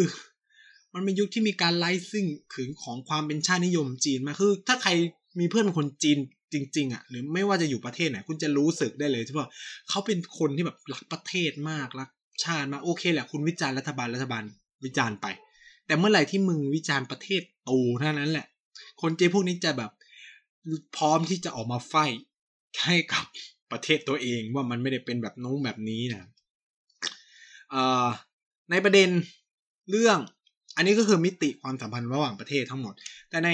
[SPEAKER 1] มันเป็นยุคที่มีการไล่ซึ่งขึงของความเป็นชาตินิยมจีนมาคือ ถ้าใครมีเพื่อนเป็นคนจีนจริง ๆอะหรือไม่ว่าจะอยู่ประเทศไหนคุณจะรู้สึกได้เลยใช่ป่ะเขาเป็นคนที่แบบรักประเทศมากรักชาติมากโอเคแหละคุณวิจารณ์รัฐบาลรัฐบาลวิจารณ์ไป แต่เมื่อไหร่ที่มึงวิจารณ์ประเทศตูเท่านั้นแหละ คนเจพวกนี้จะแบบ พร้อมที่จะออกมาไฟให้กับประเทศตัวเองว่ามันไม่ได้เป็นแบบนู้นแบบนี้นะในประเด็นเรื่องอันนี้ก็คือมิติความสัมพันธ์ระหว่างประเทศทั้งหมด แต่ใน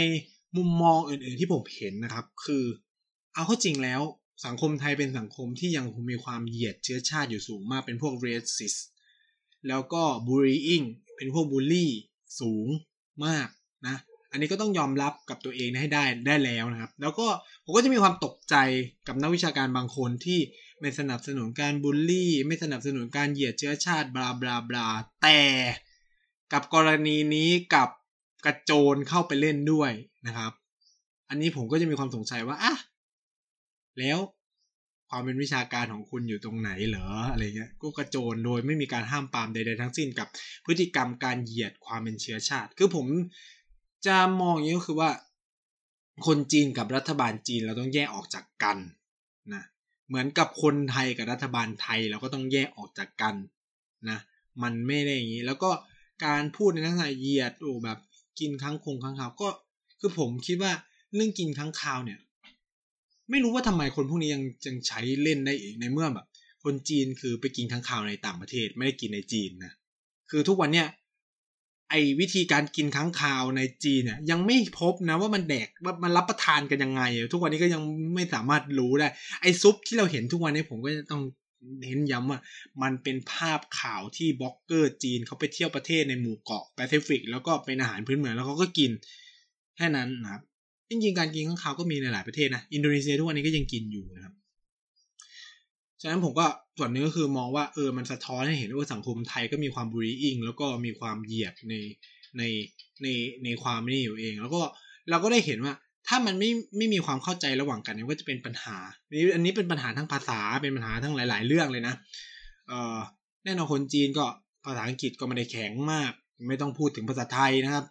[SPEAKER 1] มุมมองอื่น ๆ ที่ผมเห็นนะครับ คือเอาเข้าจริงแล้วสังคมไทยเป็นสังคมที่ยังคงมีความเหยียดเชื้อชาติอยู่สูงมากเป็นพวก racist แล้วก็ bullying เป็นพวกบูลลี่สูงมากนะ อันนี้ก็ต้องยอมรับกับตัวเองให้ได้ได้แล้วนะครับ แล้วก็ผมก็จะมีความตกใจกับนักวิชาการบางคนที่ไม่สนับสนุนการบูลลี่ ไม่สนับสนุนการเหยียดเชื้อชาติบลาบลาบลาแต่กับกรณีนี้กับกระโจนเข้าไปเล่นด้วยนะครับ อันนี้ผมก็จะมีความสงสัยว่าอะแล้วความเป็นวิชาการของคุณอยู่ตรงไหนเหรออะไรเงี้ยก็กระโจนโดยไม่มีการห้ามปามใดๆทั้งสิ้นกับพฤติกรรมการเหยียดความเป็นเชื้อชาติ คือผม จะมองอย่างนี้ก็คือว่า คนจีนกับรัฐบาลจีนเราต้องแยกออกจากกันนะเหมือนกับคนไทยกับรัฐบาลไทยเราก็ต้องแยกออกจากกันนะมันไม่ได้อย่างนี้ แล้วก็การพูดในลักษณะเหยียดโอ้แบบกินค้างคงค้างคาวก็ คือผมคิดว่าเรื่องกินค้างคาวเนี่ย ไม่รู้ว่าทำไมคนพวกนี้ยังยังใช้เล่นได้อีกในเมื่อแบบ คนจีนคือไปกินค้างคาวในต่างประเทศไม่ได้กินในจีนนะคือทุกวันเนี้ย ไอ้วิธีการกินค้างคาวในจีนเนี่ยยังไม่พบนะว่ามันแดกว่ามันรับประทานกันยังไง ทุกวันนี้ก็ยังไม่สามารถรู้ได้ ไอ้ซุปที่เราเห็นทุกวันนี้ผมก็จะต้องเน้นย้ำว่ามันเป็นภาพข่าวที่บล็อกเกอร์จีนเขาไปเที่ยวประเทศในหมู่เกาะแปซิฟิก แล้วก็เป็นอาหารพื้นเมืองแล้วเขาก็กิน แค่นั้นนะครับจริงๆการกินค้างคาวก็มีในหลายประเทศนะ อินโดนีเซียทุกวันนี้ก็ยังกินอยู่นะครับ ฉะนั้นผมก็ส่วนนึงก็คือมองว่าเออมันสะท้อนให้เห็นว่าสังคมไทยก็มีความบูรีอิงแล้วก็มีความเหยียดในในในในความนี่อยู่เอง แล้วก็เราก็ได้เห็นว่า ถ้ามันไม่ไม่มีความเข้าใจระหว่างกันเนี่ยก็จะเป็นปัญหานี้อันนี้เป็นปัญหาทั้งภาษาเป็นปัญหาทั้งหลาย ๆ เรื่องเลยนะเออแน่นอนคนจีนก็ภาษาอังกฤษก็ไม่ได้แข็งมาก ไม่ต้องพูดถึงภาษาไทยนะครับ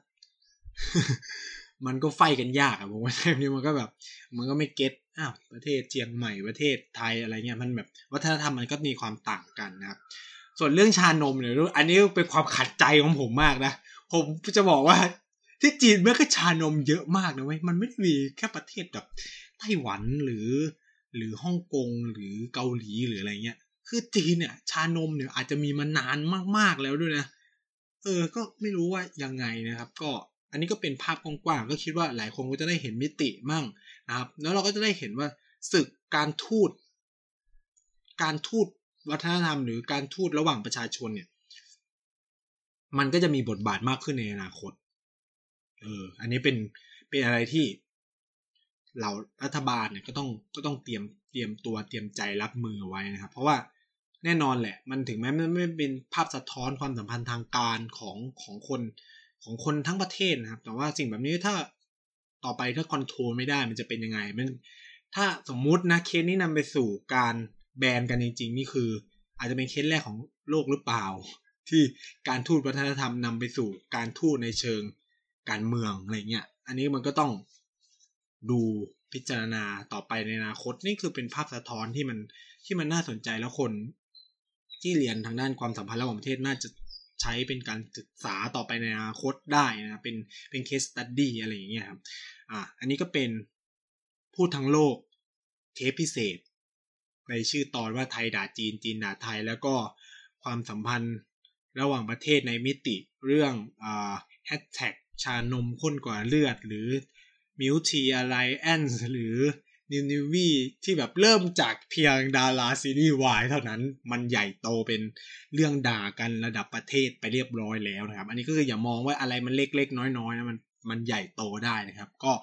[SPEAKER 1] มันก็ไฟกันยากอะผมว่าเทปนี้มันก็แบบ มันก็ไม่เก็ต อ้าวประเทศเจียงใหม่ประเทศไทยอะไรเงี้ยมันแบบวัฒนธรรมมันก็มีความต่างกันนะครับ ส่วนเรื่องชานมเนี่ยอันนี้เป็นความขัดใจของผมมากนะ ผมจะบอกว่าที่จีนเมื่อก็ชานมเยอะมากนะเว้ยมันไม่ได้มีแค่ประเทศแบบไต้หวันหรือ หรือฮ่องกงหรือเกาหลีหรืออะไรเงี้ย คือจีนเนี่ยชานมเนี่ยอาจจะมีมานานมากๆแล้วด้วยนะเออ ก็ไม่รู้ว่ายังไงนะครับ ก็อันนี้ก็เป็นภาพกว้างๆก็คิดว่าหลายคนก็จะได้เห็นมิติมั่ง นะครับ แล้วเราก็จะได้เห็นว่าศึกการทูต การทูตวัฒนธรรม หรือการทูตระหว่างประชาชนเนี่ย มันก็จะมีบทบาทมากขึ้นในอนาคต เออ อันนี้เป็นเป็นอะไรที่เรารัฐบาลเนี่ยก็ต้องก็ต้องเตรียมเตรียมตัวเตรียมใจรับมือไว้นะครับ เพราะว่าแน่นอนแหละ มันถึงแม้มันไม่เป็นภาพสะท้อนความสัมพันธ์ทางการของของคนของคนทั้งประเทศนะครับ แต่ว่าสิ่งแบบนี้ถ้า ต่อไปถ้าคอนโทรลไม่ได้มันจะเป็นยังไงมันถ้าสมมุตินะเคสนี้นำไปสู่การแบนกันจริง ๆ นี่คือ อาจจะเป็นเคสแรกของโลกหรือเปล่า ที่การทูตวัฒนธรรมนำไปสู่การทูตในเชิงการเมืองอะไรเงี้ย อันนี้มันก็ต้องดูพิจารณาต่อไปในอนาคตนี่คือเป็นภาพสะท้อนที่มันที่มันน่าสนใจแล้วคน ที่เรียนทางด้านความสัมพันธ์ระหว่างประเทศน่าจะ ใช้เป็นการศึกษาต่อไปในอนาคตได้นะเป็นเป็น case study อะไรอย่างเงี้ยครับอ่าอันนี้ก็เป็นพูดทั้งโลกเทปพิเศษ ในชื่อตอนว่าไทยด่าจีนจีนด่าไทย แล้วก็ความสัมพันธ์ระหว่างประเทศในมิติเรื่องอ่าแฮชแท็กชานมข้นกว่าเลือด หรือ Milk Tea Alliance หรือ นิวนิววีที่แบบเริ่มจากเพียงดาราซีรีส์วายเท่านั้นมันใหญ่โตเป็นเรื่องด่ากันระดับประเทศไปเรียบร้อยแล้วนะครับ อันนี้ก็คืออย่ามองว่าอะไรมันเล็กๆ น้อยๆนะมันมันใหญ่โตได้นะครับ ก็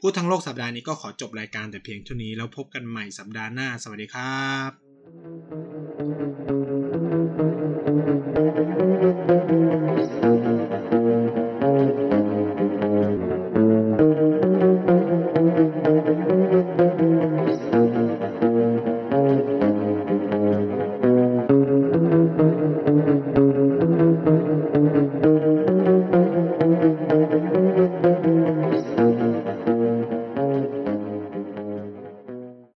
[SPEAKER 1] พูดทั้งโลกสัปดาห์นี้ก็ขอจบรายการแต่เพียงเท่านี้แล้วพบกันใหม่สัปดาห์หน้า สวัสดีครับ